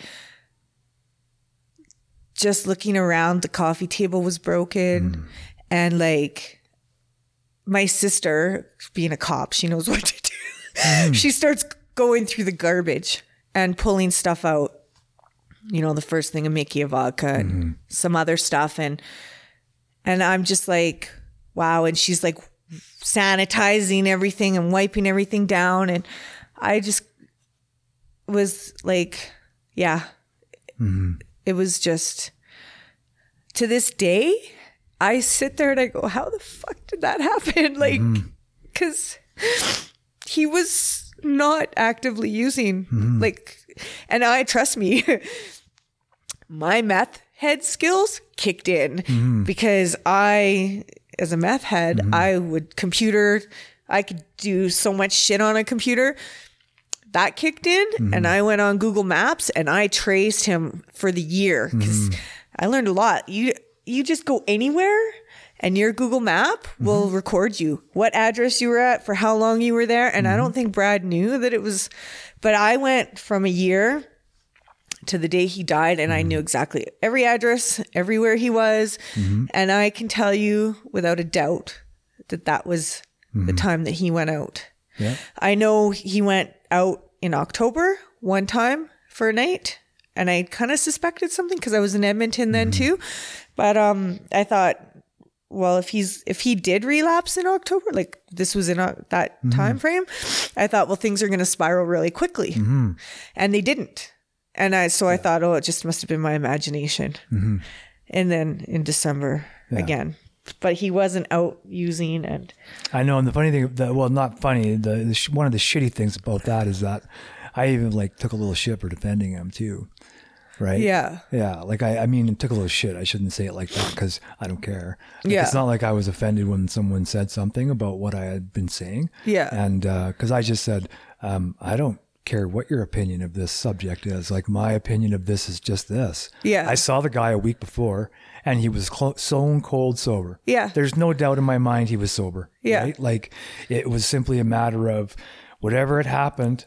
just looking around, the coffee table was broken. Mm-hmm. And like my sister, being a cop, she knows what to do. Mm-hmm. she starts going through the garbage and pulling stuff out. You know, the first thing a Mickey of vodka and mm-hmm. some other stuff. And and I'm just like, wow. And she's like sanitizing everything and wiping everything down. And I just was like, yeah, mm-hmm. it was just to this day, I sit there and I go, how the fuck did that happen? Like, because he was not actively using, mm-hmm. like, and I trust me, my math head skills kicked in mm-hmm. because I, as a math head, mm-hmm. I would computer, I could do so much shit on a computer. That kicked in, and I went on Google Maps and I traced him for the year because I learned a lot. You you just go anywhere, and your Google Map will mm-hmm. record you what address you were at for how long you were there. And I don't mm-hmm. think Brad knew that it was, but I went from a year to the day he died and I knew mm-hmm. exactly every address, everywhere he was. And I can tell you without a doubt that that was the time that he went out. Yeah. I know he went out in October one time for a night and I kind of suspected something because I was in Edmonton then too. But um I thought well if he's if he did relapse in October like this was in uh, that time frame I thought well things are going to spiral really quickly. And they didn't. And I so I thought oh it just must have been my imagination. And then in December again. But he wasn't out using and I know, and the funny thing, the, well, not funny. The, the sh- one of the shitty things about that is that I even like took a little shit for defending him too, right? yeah. yeah. Like I, I mean, it took a little shit. I shouldn't say it like that because I don't care. Like, Yeah. it's not like I was offended when someone said something about what I had been saying. Yeah. and because I just said, um, I don't care what your opinion of this subject is. Like my opinion of this is just this. Yeah. I saw the guy a week before. And he was clo- stone cold sober. Yeah. There's no doubt in my mind he was sober. Yeah. Right? Like it was simply a matter of whatever had happened,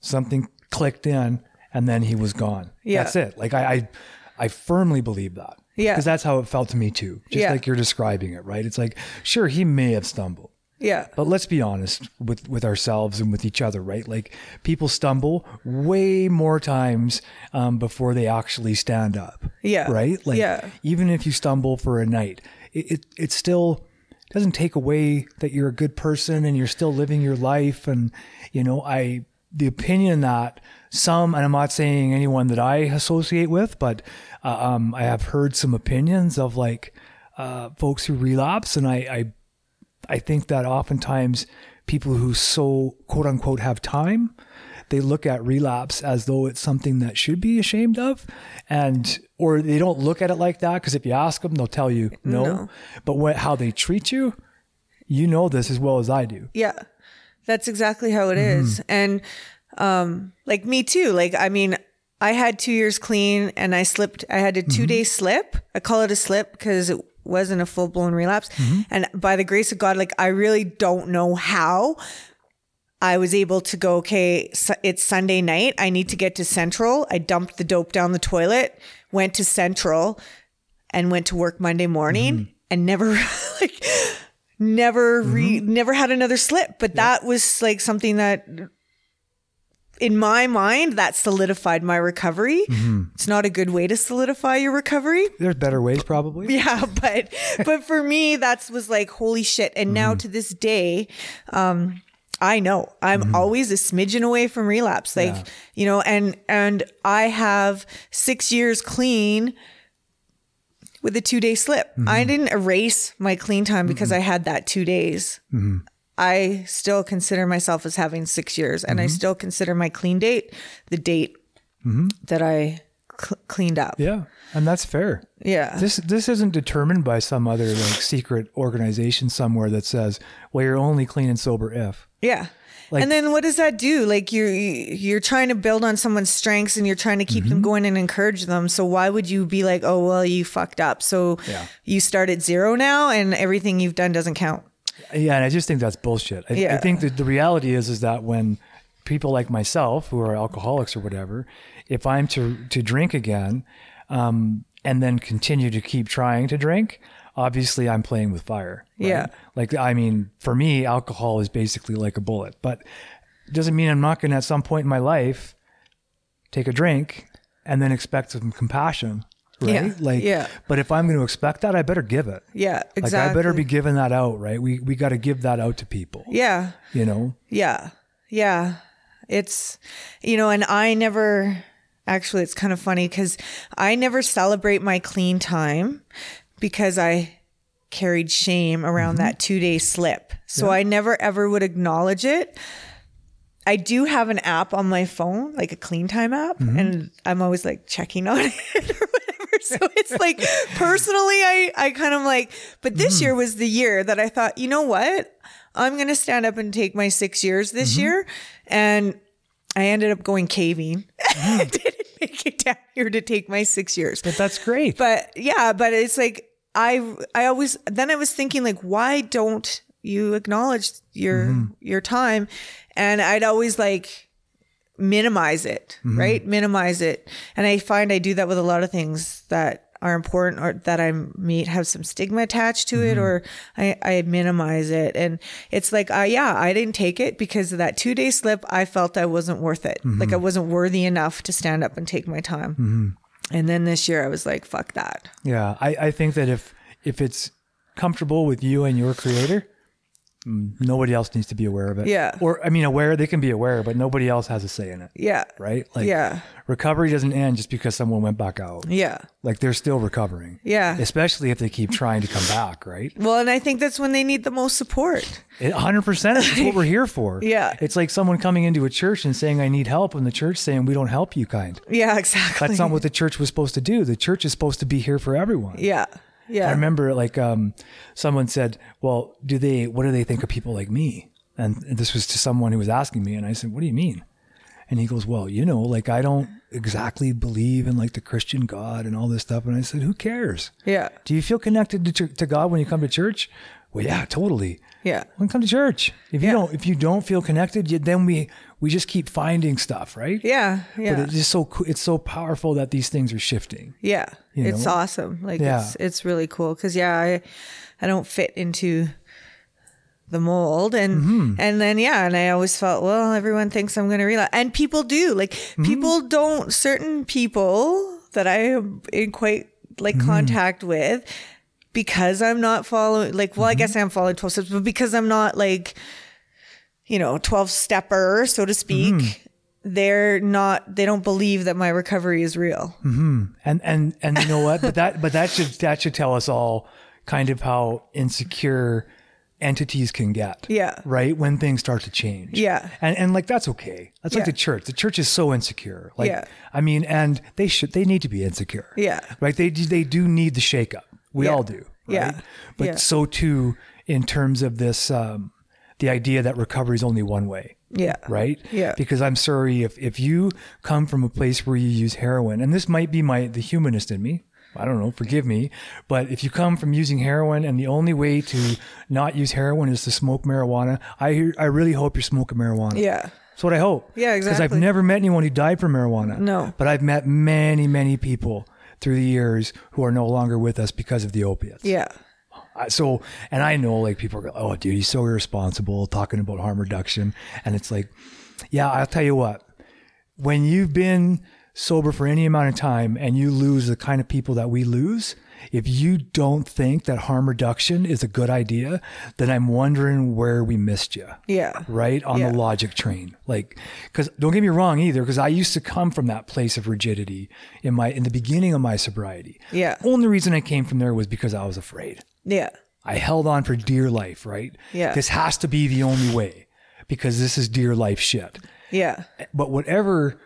something clicked in, and then he was gone. Yeah. That's it. Like I, I, I firmly believe that. Yeah. Because that's how it felt to me too. Just Yeah. like you're describing it, right? It's like, sure, he may have stumbled. Yeah. But let's be honest with, with ourselves and with each other, right? Like people stumble way more times um, before they actually stand up. Yeah. Right? Like Yeah. even if you stumble for a night, it, it, it still doesn't take away that you're a good person and you're still living your life. And, you know, I, the opinion that some, and I'm not saying anyone that I associate with, but uh, um, I have heard some opinions of like uh, folks who relapse, and I, I I think that oftentimes people who so quote unquote have time, they look at relapse as though it's something that should be ashamed of, and or they don't look at it like that because if you ask them, they'll tell you no. No. But what how they treat you, you know this as well as I do. Yeah. That's exactly how it is. And um like me too. Like I mean, I had 2 years clean and I slipped I had a mm-hmm. 2 day slip. I call it a slip because it wasn't a full blown relapse. Mm-hmm. And by the grace of God like I really don't know how I was able to go, okay, it's Sunday night. I need to get to Central. I dumped the dope down the toilet, went to Central, and went to work Monday morning mm-hmm. and never, like, never, re- never had another slip. But that was like something that, in my mind, that solidified my recovery. Mm-hmm. It's not a good way to solidify your recovery. There's better ways, probably. Yeah, but but for me, that was like holy shit. And now mm-hmm. to this day, um, I know I'm mm-hmm. always a smidgen away from relapse. Like Yeah. you know, and and I have six years clean with a two day slip. I didn't erase my clean time because I had that two days. I still consider myself as having six years, and I still consider my clean date the date that I cl- cleaned up. Yeah, and that's fair. Yeah. This this isn't determined by some other like secret organization somewhere that says, "Well, you're only clean and sober if." Yeah. Like- and then what does that do? Like you're you're trying to build on someone's strengths and you're trying to keep Mm-hmm. them going and encourage them. So why would you be like, "Oh, well, you fucked up." So Yeah. you start at zero now and everything you've done doesn't count. Yeah, and I just think that's bullshit. I, I think that the reality is is that when people like myself who are alcoholics or whatever, if I'm to to drink again, um, and then continue to keep trying to drink, obviously I'm playing with fire. right? Yeah. Like, I mean, for me, alcohol is basically like a bullet, but it doesn't mean I'm not going to at some point in my life take a drink and then expect some compassion. Right. Yeah. Like, Yeah. but if I'm going to expect that, I better give it. Yeah, Like, exactly. I better be giving that out, right? We, we got to give that out to people, Yeah. you know? Yeah. Yeah. It's, you know, and I never, actually, it's kind of funny because I never celebrate my clean time because I carried shame around mm-hmm. that two day slip. So I never ever would acknowledge it. I do have an app on my phone, like a clean time app, mm-hmm. and I'm always like checking on it or whatever. So it's like personally, I, I kind of like, but this mm-hmm. year was the year that I thought, you know what? I'm going to stand up and take my six years this mm-hmm. year. And I ended up going caving. I didn't make it down here to take my six years. But that's great. But yeah, but it's like I I always then I was thinking like why don't you acknowledge your mm-hmm. your time? And I'd always like minimize it, mm-hmm. right? Minimize it. And I find I do that with a lot of things that are important or that I meet have some stigma attached to it mm-hmm. or I, I minimize it. And it's like, uh, yeah, I didn't take it because of that two day slip. I felt I wasn't worth it. Like I mm-hmm. wasn't worthy enough to stand up and take my time. And then this year I was like, fuck that. Yeah, I, I think that if if it's comfortable with you and your creator, Mm, nobody else needs to be aware of it. Yeah. Or I mean, aware they can be aware, but nobody else has a say in it, Yeah. right? Like, Yeah. recovery doesn't end just because someone went back out. Yeah. Like they're still recovering. Yeah. Especially if they keep trying to come back, right? Well, and I think that's when they need the most support. 100% that's what we're here for. Yeah. It's like someone coming into a church and saying, I need help, and the church saying, We don't help you, kind. Yeah, exactly. That's not what the church was supposed to do. The church is supposed to be here for everyone. Yeah. Yeah. I remember like um, someone said, "Well, do they? What do they think of people like me?" And this was to someone who was asking me, and I said, "What do you mean?" And he goes, "Well, you know, like I don't exactly believe in like the Christian God and all this stuff." And I said, "Who cares? Yeah. Do you feel connected to, to God when you come to church?" Well, yeah, totally. Yeah. When you come to church, if you Yeah. don't, if you don't feel connected, you, then we we just keep finding stuff, right? Yeah. Yeah. But it's just so it's so powerful that these things are shifting. yeah. you It's know? awesome. Like Yeah. it's it's really cool cuz yeah, I I don't fit into the mold and Mm-hmm. and then yeah and i always felt well everyone thinks i'm going to relapse and people do like Mm-hmm. people don't certain people that i am in quite like Mm-hmm. contact with because i'm not following like well i Mm-hmm. guess i'm following 12 steps but because i'm not like you know 12 stepper so to speak Mm-hmm. they're not they don't believe that my recovery is real and and and you know what but that but that should that should tell us all kind of how insecure entities can get Yeah. right when things start to change Yeah. and and like that's okay that's like the church the church is so insecure like Yeah. i mean and they should they need to be insecure Yeah. right they do- they do need the shakeup we Yeah. all do right? Yeah. but Yeah. so too in terms of this um the idea that recovery is only one way yeah right? Yeah. Because I'm sorry if if you come from a place where you use heroin, and this might be my the humanist in me. I don't know, forgive me, but if you come from using heroin and the only way to not use heroin is to smoke marijuana, I I really hope you're smoking marijuana. yeah That's what I hope. Yeah, exactly. Because I've never met anyone who died from marijuana. No. But I've met many, many people through the years who are no longer with us because of the opiates. yeah so and I know like people are go, oh dude, he's so irresponsible talking about harm reduction, and it's like, yeah, I'll tell you what, when you've been sober for any amount of time and you lose the kind of people that we lose, if you don't think that harm reduction is a good idea, then I'm wondering where we missed you yeah. Right? On Yeah. the logic train. Like because don't get me wrong either because i used to come from that place of rigidity in my in the beginning of my sobriety. Yeah. only reason i came from there was because i was afraid yeah I held on for dear life, right? Yeah. This has to be the only way because this is dear life shit. yeah But whatever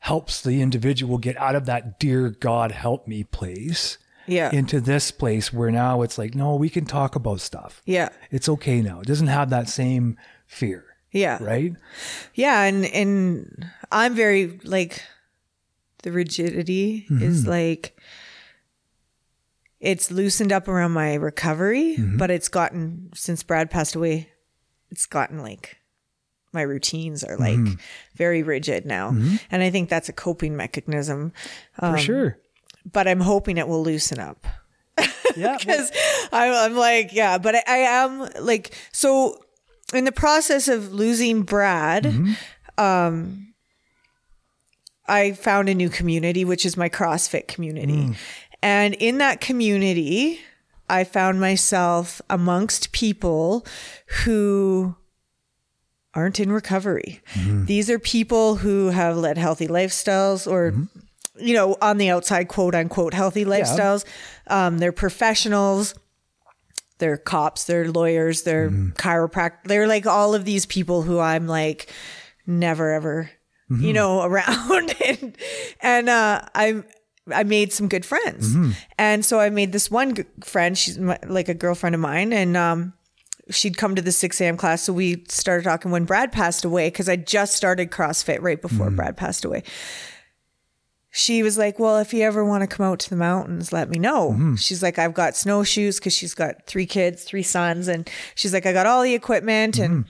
helps the individual get out of that dear God help me place yeah into this place where now it's like, no, we can talk about stuff. yeah It's okay now. It doesn't have that same fear, yeah right? Yeah, and and I'm very like the rigidity Mm-hmm. is like it's loosened up around my recovery, Mm-hmm. but it's gotten since Brad passed away, it's gotten like my routines are like Mm-hmm. very rigid now. And I think that's a coping mechanism. For sure. but I'm hoping it will loosen up. Yeah. because I'm, I'm like, yeah, but I, I am like, so in the process of losing Brad, um, I found a new community, which is my CrossFit community. And in that community, I found myself amongst people who aren't in recovery. These are people who have led healthy lifestyles or, you know, on the outside, quote unquote, healthy lifestyles. Um, they're professionals. They're cops, they're lawyers, they're chiropractors. They're like all of these people who I'm like never ever, you know, around. and and uh, I I made some good friends. And so I made this one friend, she's my, like a girlfriend of mine. And um, she'd come to the 6 a.m. class. So we started talking when Brad passed away because I just started CrossFit right before Brad passed away. She was like, Well, if you ever want to come out to the mountains, let me know. She's like, I've got snowshoes because she's got three kids, three sons. And she's like, I got all the equipment. And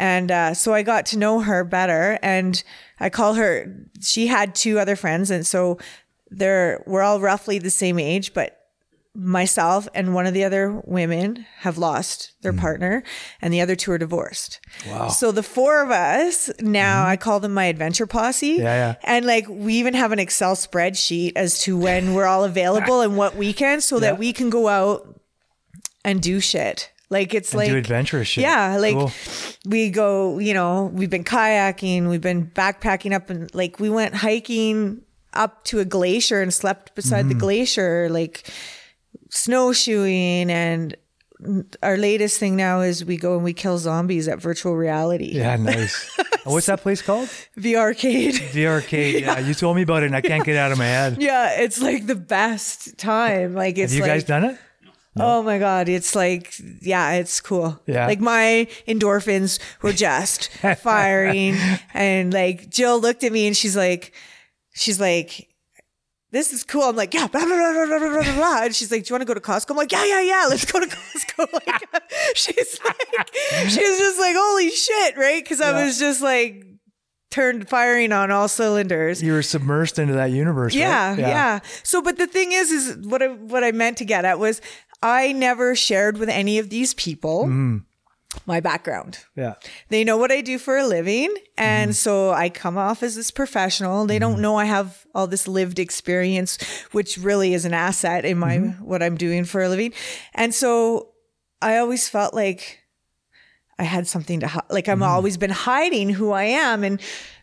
and uh, so I got to know her better. And I call her, she had two other friends. And so they're, we're all roughly the same age, but myself and one of the other women have lost their hmm. partner and the other two are divorced. Wow. So the four of us now, hmm. I call them my adventure posse. Yeah, yeah. And like we even have an Excel spreadsheet as to when we're all available and what weekends so Yeah. that we can go out and do shit. Like it's like do adventurous shit. Yeah, like Cool. we go, you know, we've been kayaking, we've been backpacking up and like we went hiking up to a glacier and slept beside Mm-hmm. the glacier, like snowshoeing and our latest thing now is we go and we kill zombies at virtual reality. Yeah, nice. What's that place called? The arcade. The arcade. Yeah. you told me about it and I can't get it out of my head. Yeah, it's like the best time. Like it's Have you like guys done it? Oh my god, it's like yeah, it's cool. Yeah. Like my endorphins were just firing and like Jill looked at me and she's like she's like, this is cool. I'm like, yeah, blah, blah, blah, blah, blah, blah. And she's like, do you want to go to Costco? I'm like, yeah, yeah, yeah, let's go to Costco. Like, she's like, just like, holy shit, right? Because yeah. I was just like turned firing on all cylinders. You were submerged into that universe. Yeah, right? yeah, yeah. So, but the thing is, is what I, what I meant to get at was I never shared with any of these people. Mm my background. Yeah. They know what I do for a living. Mm-hmm. And so I come off as this professional. They don't know I have all this lived experience, which really is an asset in my, Mm-hmm. what I'm doing for a living. And so I always felt like I had something to like Mm-hmm. I'm always been hiding who I am and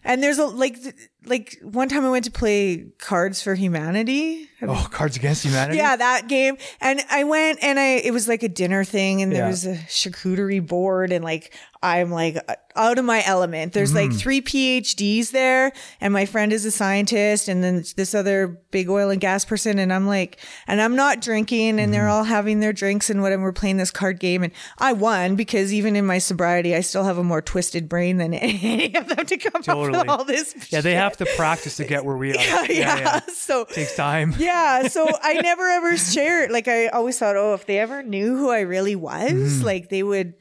and there's a like like one time I went to play Cards for Humanity. Have Oh, Cards Against Humanity? yeah, that game. And I went and I, it was like a dinner thing and there Yeah. was a charcuterie board and like, I'm like out of my element. There's like Mm. three PhDs there and my friend is a scientist and then this other big oil and gas person. And I'm like, and I'm not drinking and Mm. they're all having their drinks and whatever. We're playing this card game and I won because even in my sobriety, I still have a more twisted brain than any of them to come up Totally. all this. Yeah, they shit. have to practice to get where we are. yeah, yeah. So it Takes time. yeah so i never ever shared like i always thought oh if they ever knew who i really was Mm-hmm. like they would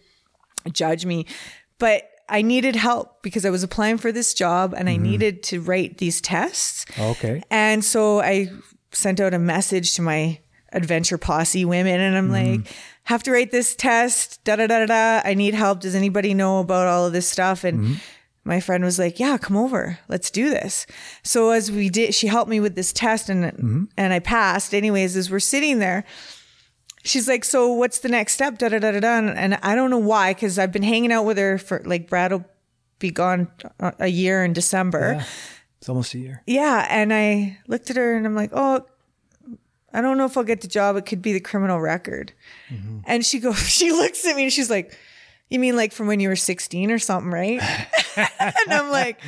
judge me but i needed help because i was applying for this job and Mm-hmm. i needed to write these tests Okay. and so i sent out a message to my adventure posse women and i'm Mm-hmm. like have to write this test da da da da da i need help does anybody know about all of this stuff and Mm-hmm. My friend was like, "Yeah, come over. Let's do this." So as we did, she helped me with this test, and Mm-hmm. and I passed. Anyways, as we're sitting there, she's like, "So what's the next step?" Da da da da da. And I don't know why, because I've been hanging out with her for like Brad will be gone a a year in December. Yeah. It's almost a year. Yeah, and I looked at her and I'm like, "Oh, I don't know if I'll get the job. It could be the criminal record." And she goes, she looks at me and she's like, "You mean like from when you were 16 or something, right?" and I'm like,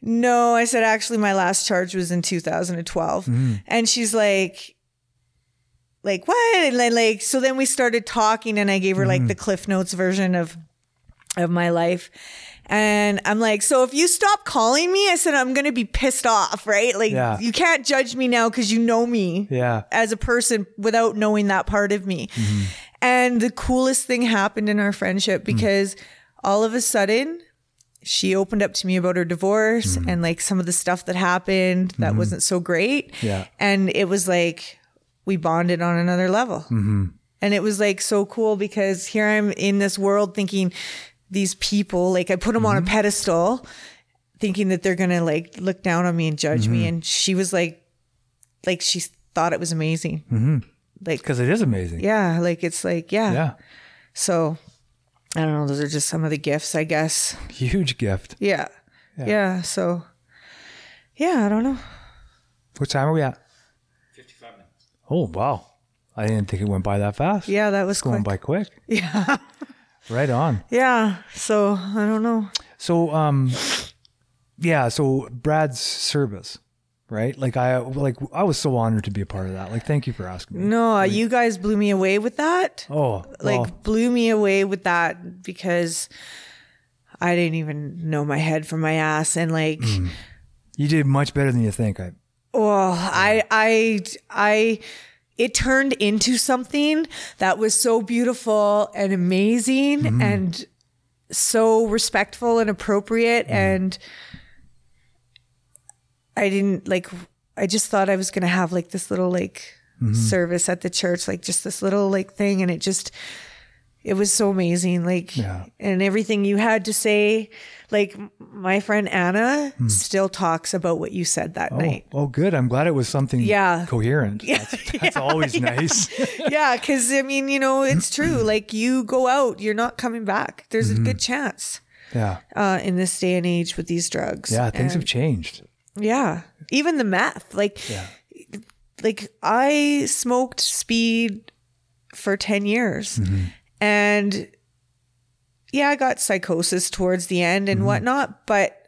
"No." I said, "Actually, my last charge was in 2012." Mm-hmm. And she's like, "Like what?" And then like, so then we started talking, and I gave her like the mm-hmm. Cliff Notes version of of my life. And I'm like, so if you stop calling me, I said, I'm going to be pissed off, right? Like, Yeah. you can't judge me now because you know me Yeah. as a person without knowing that part of me. Mm-hmm. And the coolest thing happened in our friendship because all of a sudden, she opened up to me about her divorce Mm-hmm. and like some of the stuff that happened that wasn't so great. Yeah. And it was like we bonded on another level. Mm-hmm. And it was like so cool because here I'm in this world thinking these people, like I put them on Mm-hmm. a pedestal thinking that they're going to like look down on me and judge Mm-hmm. me. And she was like, like she thought it was amazing. Like, Because it is amazing. yeah, like it's like, yeah. Yeah. So I don't know. Those are just some of the gifts, I guess. Huge gift. Yeah. Yeah. Yeah. so, yeah, I don't know. What time are we at? 55 minutes. Oh, wow. I didn't think it went by that fast. Yeah, that was It's going quick. by quick. Yeah. Right on. Yeah. So I don't know. So, um, yeah. So Brad's service, right? Like I, like I was so honored to be a part of that. Like, thank you for asking me. No, uh, you guys blew me away with that. Oh, like well, blew me away with that because I didn't even know my head from my ass and like Mm. you did much better than you think. I, oh I I I it turned into something that was so beautiful and amazing Mm-hmm. and so respectful and appropriate Mm. and I didn't like I just thought I was going to have like this little like Mm-hmm. service at the church like just this little like thing and it just it was so amazing like Yeah. and everything you had to say like my friend Anna still talks about what you said that Hmm. oh, night oh, good. I'm glad it was something Yeah. coherent. That's, that's always nice. yeah because I mean you know it's true like you go out you're not coming back there's Mm-hmm. a good chance yeah. uh, in this day and age with these drugs Yeah. Things have changed. Yeah. Even the meth. Like Yeah. like I smoked speed for 10 years. Mm-hmm. And yeah, I got psychosis towards the end Mm-hmm. and whatnot, but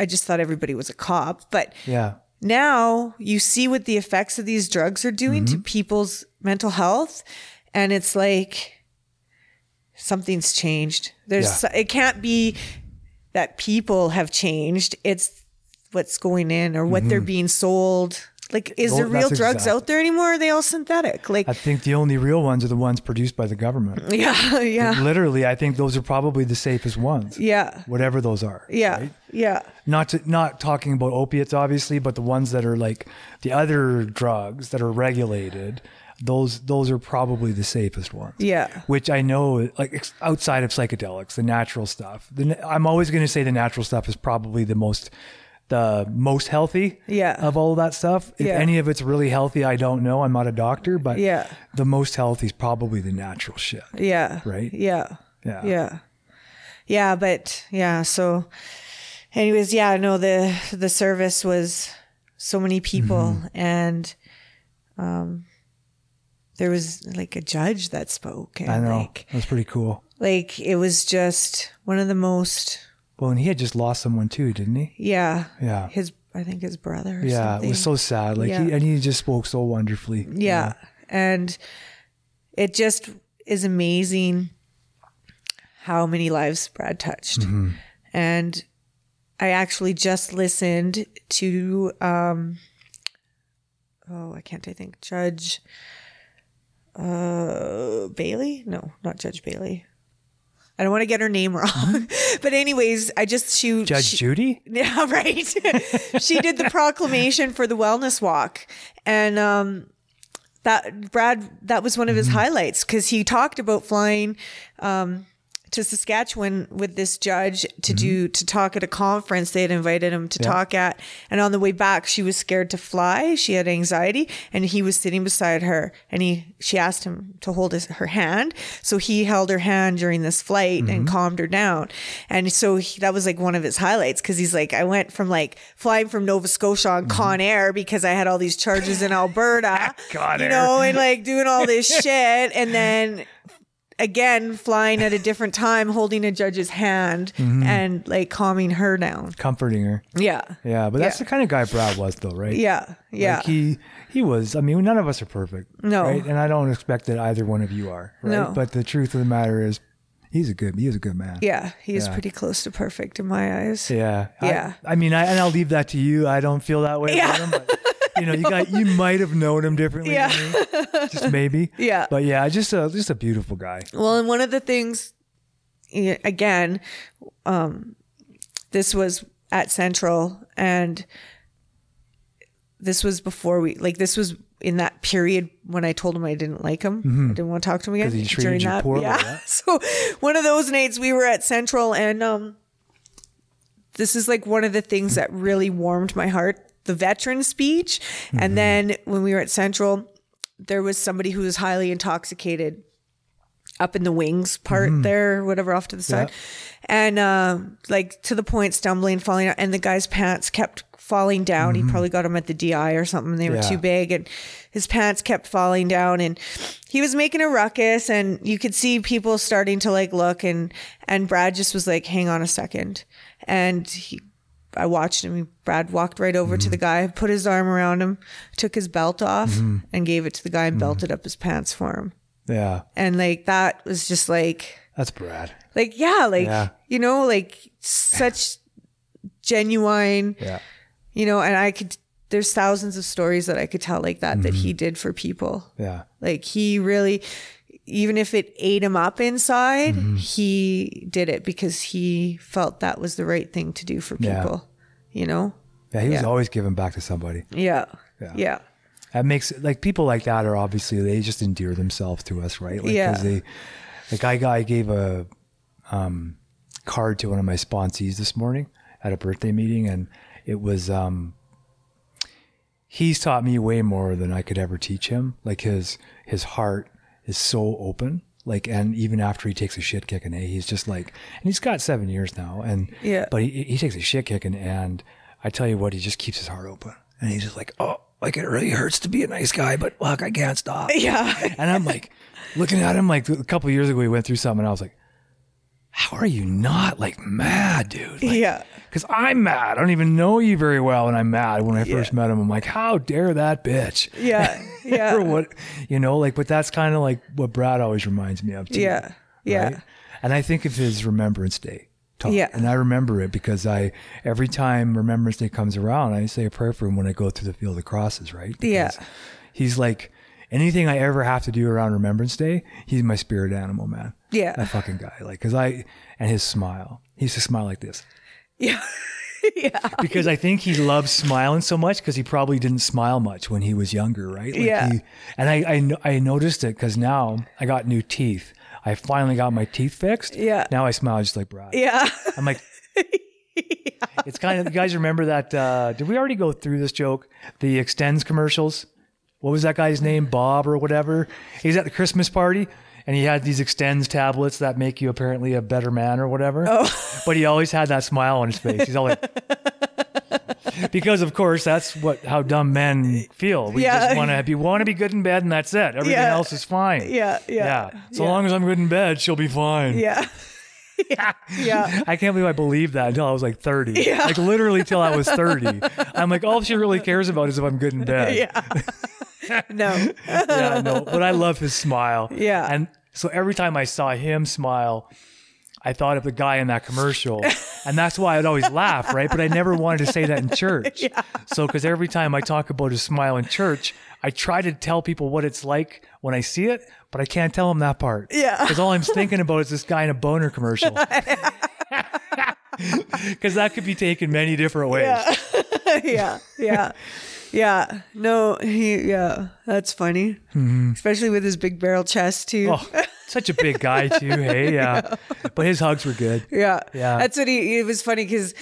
I just thought everybody was a cop. But Yeah. now you see what the effects of these drugs are doing Mm-hmm. to people's mental health. And it's like something's changed. There's, Yeah. it can't be that people have changed. It's what's going in or what they're mm-hmm. being sold. Like, is Well, there real drugs out there anymore? Or are they all synthetic? Like, I think the only real ones are the ones produced by the government. yeah, yeah, Literally, I think those are probably the safest ones. yeah, Whatever those are. yeah, right? yeah, Not to, not talking about opiates, obviously, but the ones that are like the other drugs that are regulated. Those those are probably the safest ones. yeah, Which I know, like outside of psychedelics, the natural stuff. The, I'm always going to say the natural stuff is probably the most the most healthy Yeah. of all of that stuff. If Yeah. any of it's really healthy, I don't know. I'm not a doctor, but Yeah. the most healthy is probably the natural shit. yeah, Right? Yeah, Yeah. yeah, yeah. But yeah, so, anyways, yeah, no, the the service was so many people, Mm-hmm. and um, there was like a judge that spoke, and I know. like That's pretty cool. like it was just one of the most Well, and he had just lost someone too, didn't he? yeah Yeah. his I think his brother or Yeah, something. it was so sad. Like Yeah. he and he just spoke so wonderfully. yeah. and it just is amazing how many lives Brad touched Mm-hmm. and I actually just listened to um oh I can't I think Judge uh Bailey no not Judge Bailey I don't want to get her name wrong but anyways I just she Mm-hmm. Judge she- Judy? yeah, right. she did the proclamation for the wellness walk. And um that Brad that was one of his highlights because he talked about flying um to Saskatchewan with this judge to do mm-hmm. to talk at a conference they had invited him to talk at. And on the way back she was scared to fly. She had anxiety and he was sitting beside her and he she asked him to hold his, her hand. So he held her hand during this flight and mm-hmm. calmed her down. And so he, that was like one of his highlights because he's like I went from like flying from Nova Scotia on mm-hmm. Con Air because I had all these charges in Alberta you know and like doing all this shit. And then again flying at a different time holding a judge's hand Mm-hmm. and like calming her down Comforting her. yeah Yeah, but that's Yeah. the kind of guy Brad was though, right? yeah yeah Like he he was. I mean, none of us are perfect. No. Right? And I don't expect that either one of you are. Right. No. But the truth of the matter is he's a good he is a good man. yeah he is Yeah. pretty close to perfect in my eyes Yeah. I- Yeah. I, mean I and I'll leave that to you. I don't feel that way Yeah. about him. But you know, you got you might have known him differently Yeah. than me. Just maybe. Yeah. But yeah, just a just a beautiful guy. well and one of the things again, um, this was at Central and this was before we like this was in that period when I told him I didn't like him. I didn't want to talk to him again. treated you poorly, yeah. yeah. So one of those nights we were at Central and um this is like one of the things that really warmed my heart, the veteran speech. And mm-hmm. then when we were at Central, there was somebody who was highly intoxicated up in the wings part mm-hmm. there, whatever off to the side. And um, like to the point stumbling, falling out, and the guy's pants kept falling down. He mm-hmm. probably got them at the DI or something. They were Yeah. too big and his pants kept falling down and he was making a ruckus and you could see people starting to like look and and Brad just was like, hang on a second. And he I watched him. Brad walked right over to the guy, put his arm around him, took his belt off, and gave it to the guy and belted up his pants for him. Yeah. And like that was just like, That's Brad. like yeah, like Yeah. you know, like such genuine, Yeah. you know. And I could, there's thousands of stories that I could tell like that that he mm-hmm. did for people. Yeah. Like he really, even if it ate him up inside, Mm-hmm. he did it because he felt that was the right thing to do for Yeah. people. You know. Yeah. He was Yeah. always giving back to somebody. Yeah. Yeah. Yeah. That makes like people like that are obviously they just endear themselves to us, right? Like, 'cause Yeah. They, like I, I gave a um, card to one of my sponsees this morning at a birthday meeting, and it was um, he's taught me way more than I could ever teach him. Like his his heart is so open. Like and even after he takes a shit kicking, eh, he's just like, and he's got seven years now, and Yeah. but he, he takes a shit kicking, and I tell you what, he just keeps his heart open, and he's just like, oh, like it really hurts to be a nice guy, but fuck, I can't stop. Yeah. And I'm like, looking at him like a couple years ago, we went through something, and I was like, how are you not like mad, dude? Like, yeah. Because I'm mad. I don't even know you very well, and I'm mad. When I first met him, I'm like, how dare that bitch? Yeah. Yeah. or what, you know, like, but that's kind of like what Brad always reminds me of. Too, Yeah. Yeah. right? And I think of his Remembrance Day talk. Yeah. And I remember it because I, every time Remembrance Day comes around, I say a prayer for him when I go through the field of crosses, right? Yeah. He's like, anything I ever have to do around Remembrance Day, he's my spirit animal, man. Yeah. That fucking guy. Like, cause I, and his smile, he used to smile like this Yeah. yeah. because I think he loves smiling so much because he probably didn't smile much when he was younger, right? Like Yeah. He, and I, I, I noticed it because now I got new teeth. I finally got my teeth fixed. Yeah. Now I smile just like Brad. Yeah. I'm like, it's kind of, you guys remember that? Uh, did we already go through this joke? The Extenze commercials. What was that guy's name? Bob or whatever. He's at the Christmas party and he had these Extenze tablets that make you apparently a better man or whatever. Oh. But he always had that smile on his face. He's all like, because of course that's what how dumb men feel. We Yeah. just want to be want to be good in bed and that's it. Everything Yeah. else is fine. Yeah. Yeah. Yeah. So Yeah. long as I'm good in bed, she'll be fine. Yeah. yeah. Yeah. I can't believe I believed that until I was like 30. Yeah. Like literally till I was 30. I'm like, all she really cares about is if I'm good in bed. Yeah. No. Yeah, no. But I love his smile. Yeah. And so every time I saw him smile, I thought of the guy in that commercial. And that's why I'd always laugh, right? But I never wanted to say that in church. Yeah. So, because every time I talk about his smile in church, I try to tell people what it's like when I see it, but I can't tell them that part. Yeah. Because all I'm thinking about is this guy in a boner commercial. Because that could be taken many different ways. yeah. Yeah. Yeah. No, he, yeah. That's funny. Especially with his big barrel chest, too. Mm-hmm. Oh, such a big guy, too. Hey, yeah. But his hugs were good. Yeah. Yeah. That's what he, it was funny because,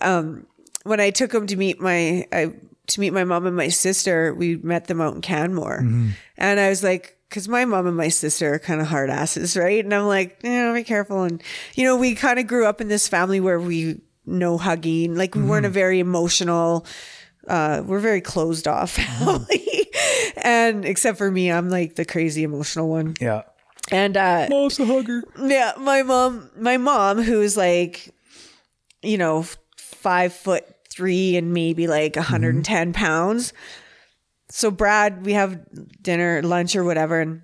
um, when I took him to meet my, I, to meet my mom and my sister, we met them out in Canmore. Mm-hmm. And I was like, cause my mom and my sister are kind of hard asses, right? And I'm like, you know, be careful. And, you know, we kind of grew up in this family where we no hugging, like we Mm-hmm. weren't a very emotional, uh, we're very closed off Mm-hmm. family. and except for me, I'm like the crazy emotional one. Yeah. And, uh, Mom's a hugger. yeah, my mom, my mom, who's like, you know, five foot three and maybe like 110 pounds. So Brad, we have dinner, lunch, or whatever, and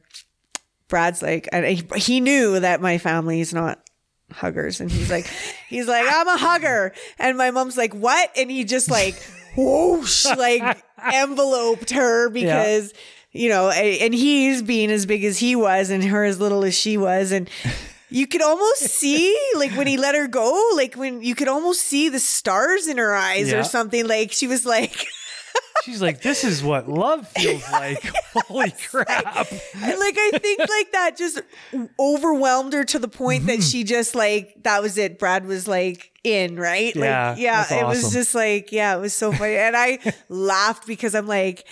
Brad's like, and he, he knew that my family is not huggers, and he's like, he's like, I'm a hugger, and my mom's like, what? And he just like, whoosh, like enveloped her because. You know, and he's being as big as he was, and her as little as she was, and you could almost see like when he let her go, like when you could almost see the stars in her eyes Yeah. or something. Like she was like, She's like, this is what love feels like. Holy crap. and like I think like that just overwhelmed her to the point Mm-hmm. that she just like that was it. Brad was like in right, Yeah, like yeah. that's It was just like yeah, it was so funny, and I laughed because I'm like.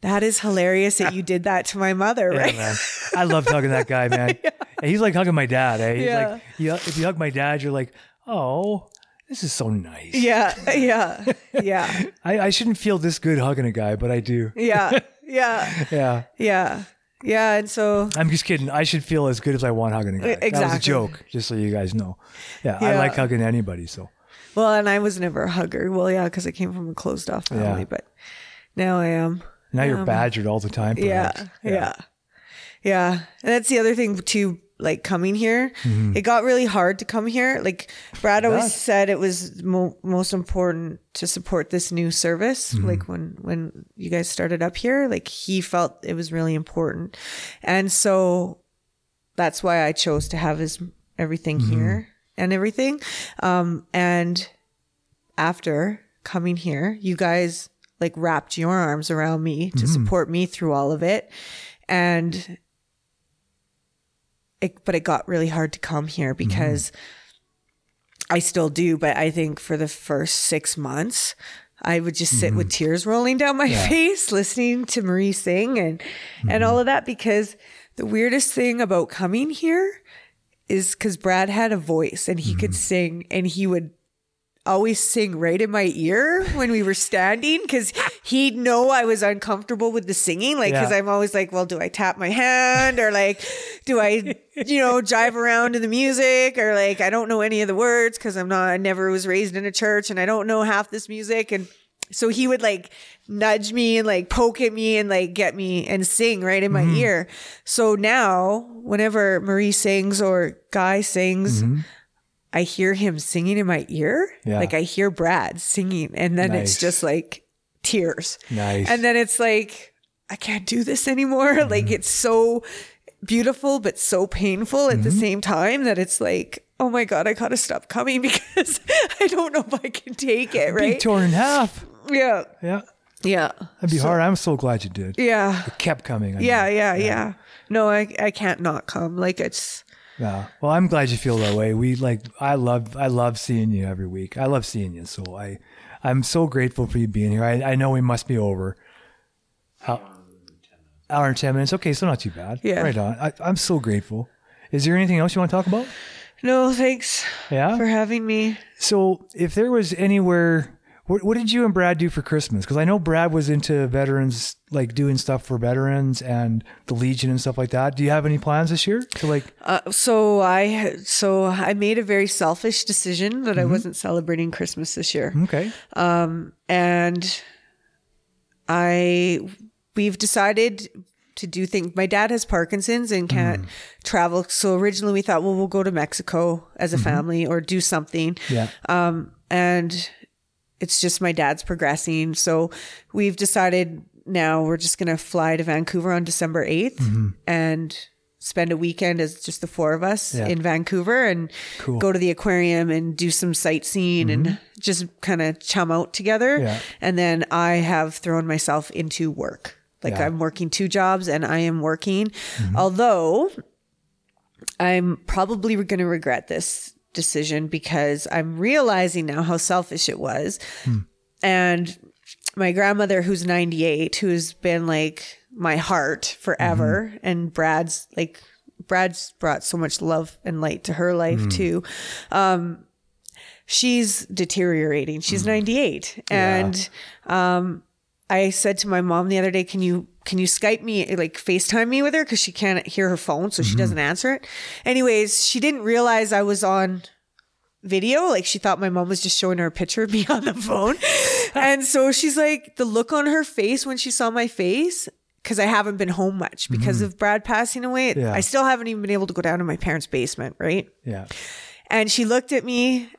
That is hilarious that you did that to my mother, Yeah, right? man. I love hugging that guy, man. And he's like hugging my dad. Eh? He's Yeah. like, if you hug my dad, you're like, oh, this is so nice. Yeah, yeah, yeah, I, I shouldn't feel this good hugging a guy, but I do. yeah, yeah, Yeah. yeah, yeah. And so, I'm just kidding. I should feel as good as I want hugging a guy. That was a joke, just so you guys know. Yeah, I like hugging anybody. So well, and I was never a hugger. Well, yeah, because I came from a closed off family, Yeah. but now I am. now you're um, badgered all the time. Yeah, perhaps. yeah, yeah. And that's the other thing too. Like coming here, mm-hmm. it got really hard to come here. Like Brad always said, it was mo- most important to support this new service. Mm-hmm. Like when when you guys started up here, like he felt it was really important, and so that's why I chose to have his everything mm-hmm. here and everything. Um, and after coming here, you guys like wrapped your arms around me to support me through all of it. And it, but it got really hard to come here mm-hmm. because I still do. But I think for the first six months, I would just sit with mm-hmm. tears rolling down my face, listening to Marie sing and, and mm-hmm. all of that. Because the weirdest thing about coming here is because Brad had a voice and he could sing and he would always sing right in my ear when we were standing because he'd know I was uncomfortable with the singing. Like, because Yeah. I'm always like, well, do I tap my hand or like, do I, you know, jive around to the music or like, I don't know any of the words because I'm not, I never was raised in a church and I don't know half this music. And so he would like nudge me and like poke at me and like get me and sing right in my Mm-hmm. ear. So now, whenever Marie sings or Guy sings, I hear him singing in my ear. Yeah. Like I hear Brad singing, and then Nice. it's just like tears. Nice. And then it's like, I can't do this anymore. Mm-hmm. Like it's so beautiful, but so painful at the Mm-hmm. same time that it's like, oh my God, I gotta stop coming because I don't know if I can take it, Be right? torn in half. Yeah. Yeah. Yeah. That'd be hard. I'm so glad you did. Yeah. It kept coming. I Yeah. mean. Yeah. Yeah. No, I, I can't not come. Like it's, Yeah. Well, I'm glad you feel that way. We like I love I love seeing you every week. I love seeing you. So I I'm so grateful for you being here. I, I know we must be over. How, hour and ten minutes. Okay, so not too bad. Yeah. Right on. I, I'm so grateful. Is there anything else you want to talk about? no, thanks Yeah. for having me. So if there was anywhere, what, what did you and Brad do for Christmas? Because I know Brad was into veterans, like doing stuff for veterans and the Legion and stuff like that. Do you have any plans this year to like? Uh, so I so I made a very selfish decision that I wasn't celebrating Christmas this year, Okay. Um, and I we've decided to do things. My dad has Parkinson's and can't travel, so originally we thought, well, we'll go to Mexico as a family or do something. Yeah. Um, and it's just my dad's progressing. So we've decided now we're just going to fly to Vancouver on December 8th mm-hmm. and spend a weekend as just the four of us Yeah. in Vancouver and Cool. go to the aquarium and do some sightseeing and mm-hmm. just kind of chum out together. Yeah. And then I have thrown myself into work. Like Yeah. I'm working two jobs and I am working. Mm-hmm. Although I'm probably going to regret this decision because I'm realizing now how selfish it was. And my grandmother, who's 98, who's been like my heart forever, and Brad's like, Brad's brought so much love and light to her life too. Um, she's deteriorating. She's 98. And, um, I said to my mom the other day, "Can you can you Skype me like FaceTime me with her because she can't hear her phone, so she mm-hmm. doesn't answer it." Anyways, she didn't realize I was on video. Like she thought my mom was just showing her a picture of me on the phone, and so she's like, the look on her face when she saw my face. Because I haven't been home much because mm-hmm. of Brad passing away. Yeah. I still haven't even been able to go down to my parents' basement, right? Yeah. And she looked at me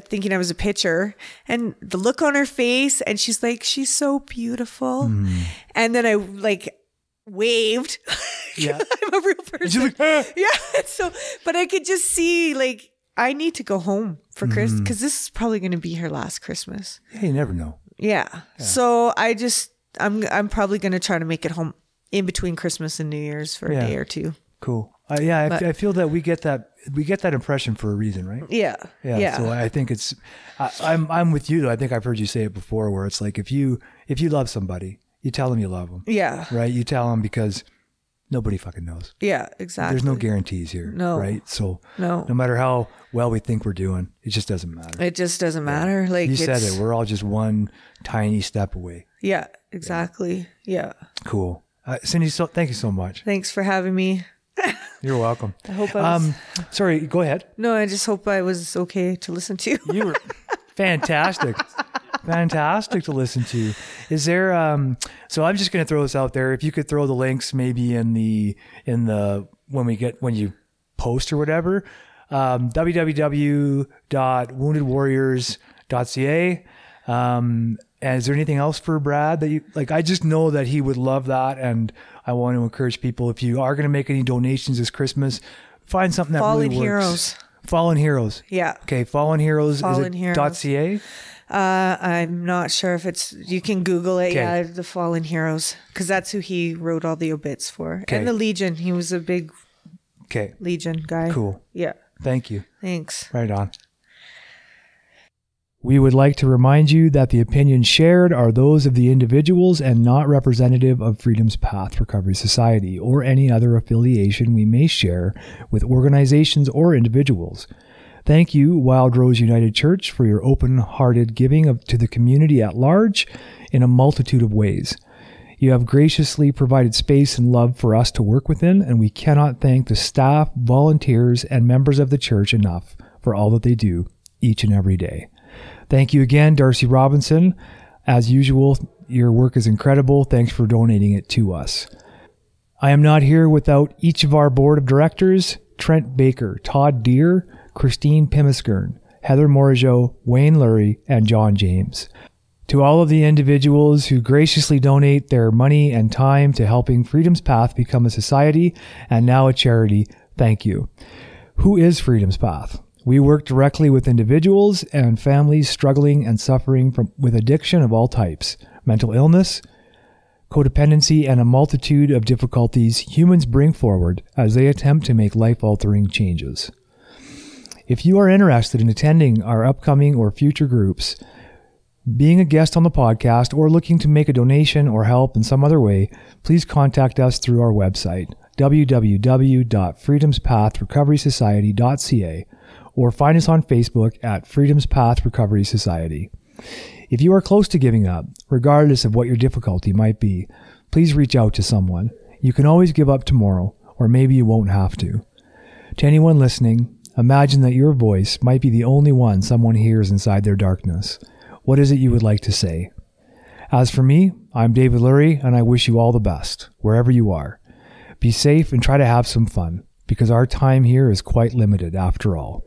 thinking I was a pitcher and the look on her face and she's like, she's so beautiful. And then I like, waved. Yeah. I'm a real person. like, "Ah." yeah. So, but I could just see like I need to go home for Christmas Mm-hmm. because this is probably going to be her last Christmas. yeah, you never know. Yeah. So I just I'm I'm probably going to try to make it home in between Christmas and New Year's for Yeah. a day or two. Cool. Uh, yeah, I, But- I feel that we get that we get that impression for a reason, right? Yeah. Yeah. Yeah. So I think it's I, I'm I'm with you. though. I think I've heard you say it before, where it's like if you if you love somebody, you tell them you love them, yeah. right? You tell them because nobody fucking knows. Yeah. Exactly. There's no guarantees here, No. right? So No. no matter how well we think we're doing, it just doesn't matter. It just doesn't matter. Like you said it. We're all just one tiny step away. Yeah. Exactly. Yeah. Cool. Uh, Cindy, so thank you so much. Thanks for having me. You're welcome. I hope I was. Um, sorry, go ahead. no, I just hope I was okay to listen to. You were fantastic. fantastic to listen to. Is there um so I'm just going to throw this out there. If you could throw the links maybe in the in the when we get when you post or whatever. Um www.woundedwarriors.ca. Um and is there anything else for Brad that you like? I just know that he would love that, and I want to encourage people if you are going to make any donations this Christmas, find something that Fallen really works. Heroes. Fallen Heroes. Yeah. Okay, Fallen Heroes Fallen is Heroes. .ca? Uh, I'm not sure if it's. You can Google it. Okay. Yeah, the Fallen Heroes, because that's who he wrote all the obits for, Okay. and the Legion. He was a big Okay, Legion guy. cool. Yeah. Thank you. Thanks. Right on. We would like to remind you that the opinions shared are those of the individuals and not representative of Freedom's Path Recovery Society or any other affiliation we may share with organizations or individuals. Thank you, Wild Rose United Church, for your open hearted giving of, to the community at large in a multitude of ways. You have graciously provided space and love for us to work within, and we cannot thank the staff, volunteers, and members of the church enough for all that they do each and every day. Thank you again, Darcy Robinson. As usual, your work is incredible. Thanks for donating it to us. I am not here without each of our board of directors Trent Baker, Todd Deere, Christine Pimiskern, Heather Morajo, Wayne Lurie, and John James. To all of the individuals who graciously donate their money and time to helping Freedom's Path become a society and now a charity, thank you. Who is Freedom's Path? We work directly with individuals and families struggling and suffering from, with addiction of all types, mental illness, codependency, and a multitude of difficulties humans bring forward as they attempt to make life altering changes. If you are interested in attending our upcoming or future groups, being a guest on the podcast, or looking to make a donation or help in some other way, please contact us through our website, www.freedomspathrecoverysociety.ca, or find us on Facebook at Freedom's Path Recovery Society. If you are close to giving up, regardless of what your difficulty might be, please reach out to someone. You can always give up tomorrow, or maybe you won't have to. To anyone listening, imagine that your voice might be the only one someone hears inside their darkness. What is it you would like to say? As for me, I'm David Lurie, and I wish you all the best, wherever you are. Be safe and try to have some fun, because our time here is quite limited after all.